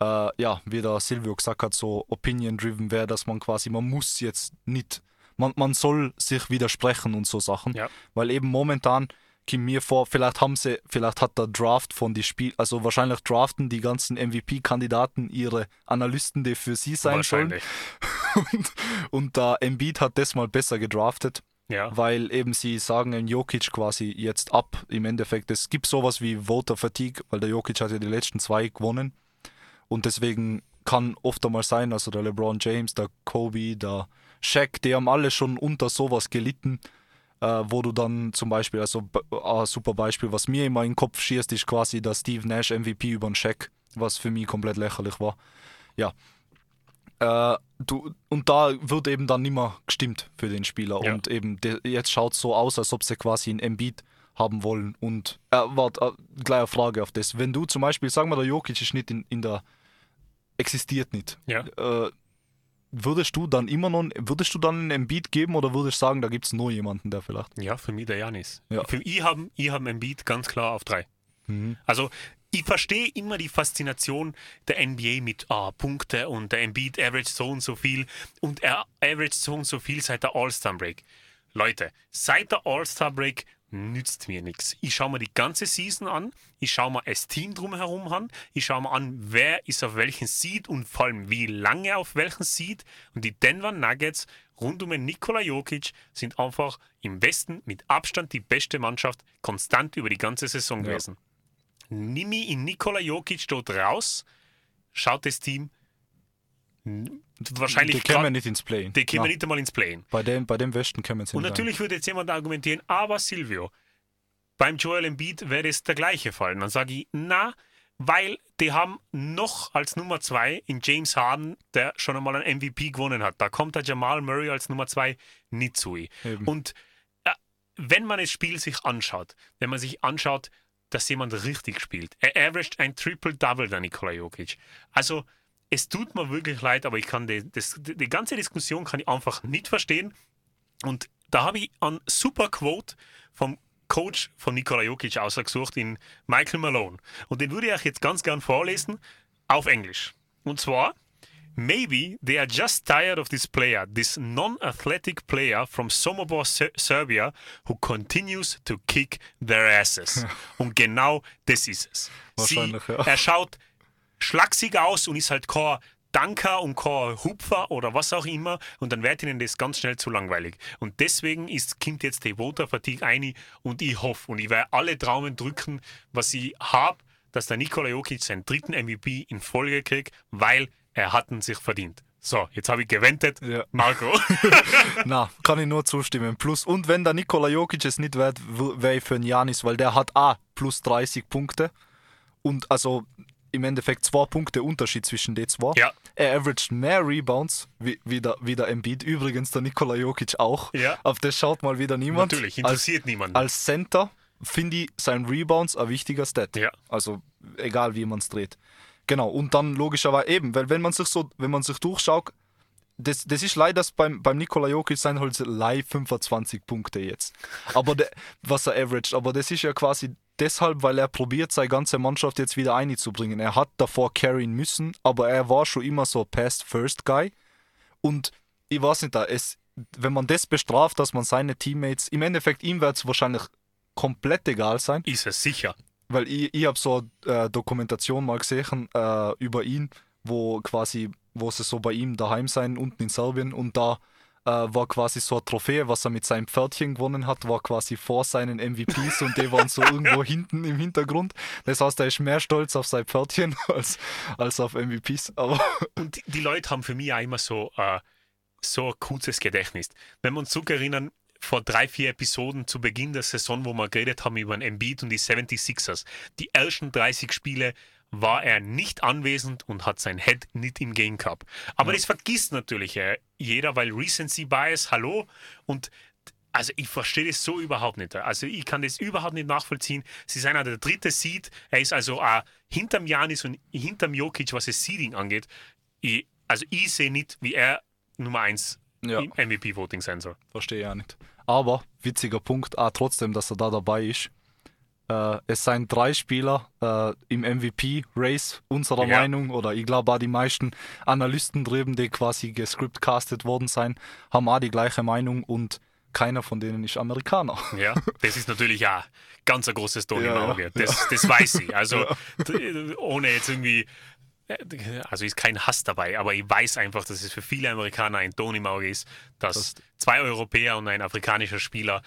äh, ja, wie der Silvio gesagt hat, so opinion-driven wäre, dass man quasi, man muss jetzt nicht, man, man soll sich widersprechen und so Sachen. Ja. Weil eben momentan kommt mir vor, vielleicht haben sie, vielleicht hat der Draft von die Spiel, also wahrscheinlich draften die ganzen MVP-Kandidaten ihre Analysten, die für sie sein sollen. [laughs] Und, und der Embiid hat das mal besser gedraftet, Ja. weil eben sie sagen ein Jokic quasi jetzt ab. Im Endeffekt, es gibt sowas wie Voter Fatigue, weil der Jokic hat ja die letzten zwei gewonnen. Und deswegen kann oft einmal sein, also der LeBron James, der Kobe, der Shaq, die haben alle schon unter sowas gelitten, äh, wo du dann zum Beispiel, also b- ein super Beispiel, was mir immer in den Kopf schießt, ist quasi der Steve Nash MVP über den Shaq, was für mich komplett lächerlich war. Ja. Äh, du, und da wird eben dann nicht mehr gestimmt für den Spieler. Ja. Und eben de, jetzt schaut es so aus, als ob sie quasi ein Embiid haben wollen. Und äh, warte, äh, gleich eine Frage auf das. Wenn du zum Beispiel, sagen wir, der Jokic ist nicht in, in der, existiert nicht. Ja. Äh, würdest du dann immer noch, würdest du dann einen Embiid geben oder würdest du sagen, da gibt es nur jemanden, der vielleicht? Ja, für mich der Janis. Ja. Für ich habe ich hab ein Beat ganz klar auf drei. Mhm. Also ich verstehe immer die Faszination der NBA mit ah, Punkte und der Embiid average so und so viel und er average so und so viel seit der All-Star Break. Leute, seit der All-Star Break nützt mir nichts. Ich schaue mir die ganze Season an, ich schaue mir das Team drumherum an, ich schaue mir an, wer ist auf welchen Seed und vor allem wie lange auf welchen Seed. Und die Denver Nuggets rund um den Nikola Jokic sind einfach im Westen mit Abstand die beste Mannschaft konstant über die ganze Saison Ja. gewesen. Nimm in Nikola Jokic dort raus, schaut das Team wahrscheinlich die kämen grad- nicht ins Play. die kämen Na, nicht einmal ins Play. Bei dem, bei dem Westen kämen sie Und natürlich würde jetzt jemand argumentieren, aber Silvio, beim Joel Embiid wäre es der gleiche Fall. Und dann sage ich, na, weil die haben noch als Nummer zwei in James Harden, der schon einmal ein MVP gewonnen hat. Da kommt der Jamal Murray als Nummer zwei nicht zu. Eben. Und äh, wenn man das Spiel sich anschaut, wenn man sich anschaut, dass jemand richtig spielt, er averaged ein Triple-Double, der Nikola Jokic. Also, es tut mir wirklich leid, aber ich kann die, das, die ganze Diskussion kann ich einfach nicht verstehen. Und da habe ich einen super Quote vom Coach von Nikola Jokic ausgesucht in Michael Malone. Und den würde ich euch jetzt ganz gern vorlesen auf Englisch. Und zwar, Maybe they are just tired of this player, this non-athletic player from Somobor, Ser Serbia, who continues to kick their asses. [laughs] Und genau das ist es. Sie, Wahrscheinlich, ja. Er schaut schlaksig aus und ist halt kein Danker und kein Hupfer oder was auch immer und dann wird ihnen das ganz schnell zu langweilig. Und deswegen ist, kommt jetzt die Voter Fatigue ein und ich hoffe und ich werde alle Daumen drücken, was ich habe, dass der Nikola Jokic seinen dritten MVP in Folge kriegt, weil er hat ihn sich verdient. So, jetzt habe ich gewendet. Ja. Marco. [laughs] [laughs] Na, kann ich nur zustimmen. Plus, und wenn der Nikola Jokic es nicht wird, wäre ich für den Janis, weil der hat A plus 30 Punkte und also im Endeffekt zwei Punkte Unterschied zwischen den zwei. Ja. Er averaged mehr Rebounds wie, wie, der, wie der Embiid. Übrigens der Nikola Jokic auch. Ja. Auf das schaut mal wieder niemand. Natürlich, als, interessiert niemanden. als Center finde ich sein Rebounds ein wichtiger Stat. Ja. Also egal wie man es dreht. Genau, und dann logischerweise eben, weil wenn man sich so, wenn man sich durchschaut, das, das ist leider beim, beim Nikola Jokic sein halt live 25 Punkte jetzt. Aber der, was er averaged, aber das ist ja quasi deshalb, weil er probiert, seine ganze Mannschaft jetzt wieder einzubringen. Er hat davor carryen müssen, aber er war schon immer so Past-First-Guy. Und ich weiß nicht, da, es, wenn man das bestraft, dass man seine Teammates, im Endeffekt ihm wird es wahrscheinlich komplett egal sein, ist es sicher. weil ich, ich habe so eine äh, Dokumentation mal gesehen äh, über ihn, wo quasi, wo sie so bei ihm daheim sein, unten in Serbien und da äh, war quasi so eine Trophäe, was er mit seinem Pferdchen gewonnen hat, war quasi vor seinen MVPs und die waren so [laughs] irgendwo hinten im Hintergrund. Das heißt, er ist mehr stolz auf sein Pferdchen [laughs] als, als auf MVPs. Aber [laughs] Und die, die Leute haben für mich auch immer so, äh, so ein kurzes Gedächtnis. Wenn wir uns zurückerinnern, vor drei, vier Episoden zu Beginn der Saison, wo wir geredet haben über den Embiid und die 76ers, die ersten 30 Spiele war er nicht anwesend und hat sein Head nicht im Game gehabt. Aber das vergisst natürlich äh, jeder, weil Recency Bias, hallo, und also ich verstehe das so überhaupt nicht. Also ich kann das überhaupt nicht nachvollziehen. Sie sind einer der dritte Seed. Er ist also auch hinterm Janis und hinterm Jokic, was das Seeding angeht. Ich, also ich sehe nicht, wie er Nummer 1 Ja. im MVP-Voting sein soll. verstehe ja nicht. Aber witziger Punkt, ah, trotzdem, dass er da dabei ist. Äh, es seien drei Spieler äh, im MVP-Race unserer Ja. Meinung, oder ich glaube auch die meisten Analysten drüben, die quasi gescriptcastet worden sein, haben auch die gleiche Meinung und keiner von denen ist Amerikaner. [laughs] Ja, das ist natürlich auch ganz ein großes Ton Ja, im ja, Auge. [laughs] Das, das weiß ich. Also ohne jetzt irgendwie, also ist kein Hass dabei, aber ich weiß einfach, dass es für viele Amerikaner ein Ton im Auge ist, dass Das- zwei Europäer und ein afrikanischer Spieler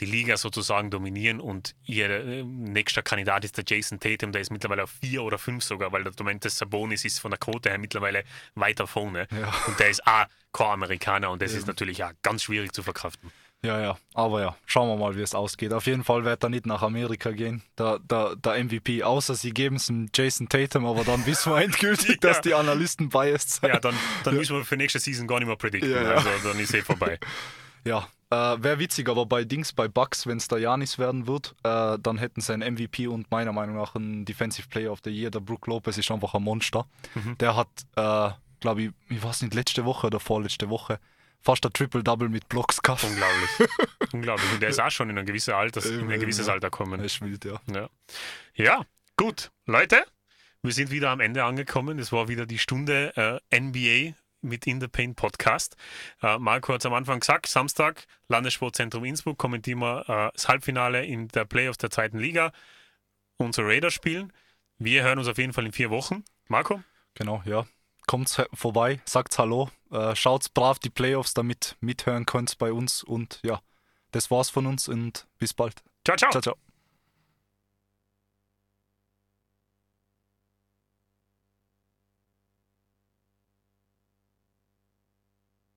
die Liga sozusagen dominieren und ihr äh, nächster Kandidat ist der Jason Tatum, der ist mittlerweile auf vier oder fünf sogar, weil der Domantas Sabonis ist von der Quote her mittlerweile weiter vorne Ja. und der ist auch kein Amerikaner und das ist natürlich auch ganz schwierig zu verkraften. Ja, ja, aber ja, schauen wir mal, wie es ausgeht. Auf jeden Fall wird er nicht nach Amerika gehen, der, der, der MVP, außer sie geben es dem Jason Tatum, aber dann wissen wir [laughs] endgültig, Ja. dass die Analysten biased sind. Ja, dann, dann müssen wir für nächste Season gar nicht mehr predikten. Ja, ja. Also dann ist eh vorbei. [laughs] Ja, äh, wäre witzig, aber bei Dings, bei Bucks, wenn es der Janis werden wird, äh, dann hätten sie einen MVP und meiner Meinung nach einen Defensive Player of the Year. Der Brook Lopez ist einfach ein Monster. Mhm. Der hat, äh, glaube ich, ich weiß nicht, letzte Woche oder vorletzte Woche fast ein Triple-Double mit Blocks gehabt. Unglaublich. [laughs] Unglaublich. Und der ist auch schon in ein gewisses Alter, in ein gewisses Ja. Alter gekommen. Das ist wild, ja. Ja. ja, gut. Leute, wir sind wieder am Ende angekommen. Das war wieder die Stunde äh, NBA mit In the Paint Podcast. Äh, Marco hat es am Anfang gesagt, Samstag, Landessportzentrum Innsbruck, kommentieren wir äh, das Halbfinale in der Playoffs der zweiten Liga. Unsere Raiders spielen. Wir hören uns auf jeden Fall in vier Wochen. Marco? Genau, ja. Kommt vorbei, sagt's Hallo, äh, schaut's brav die Playoffs, damit mithören könnt bei uns und ja, das war's von uns und bis bald. Ciao, ciao. Ciao, ciao.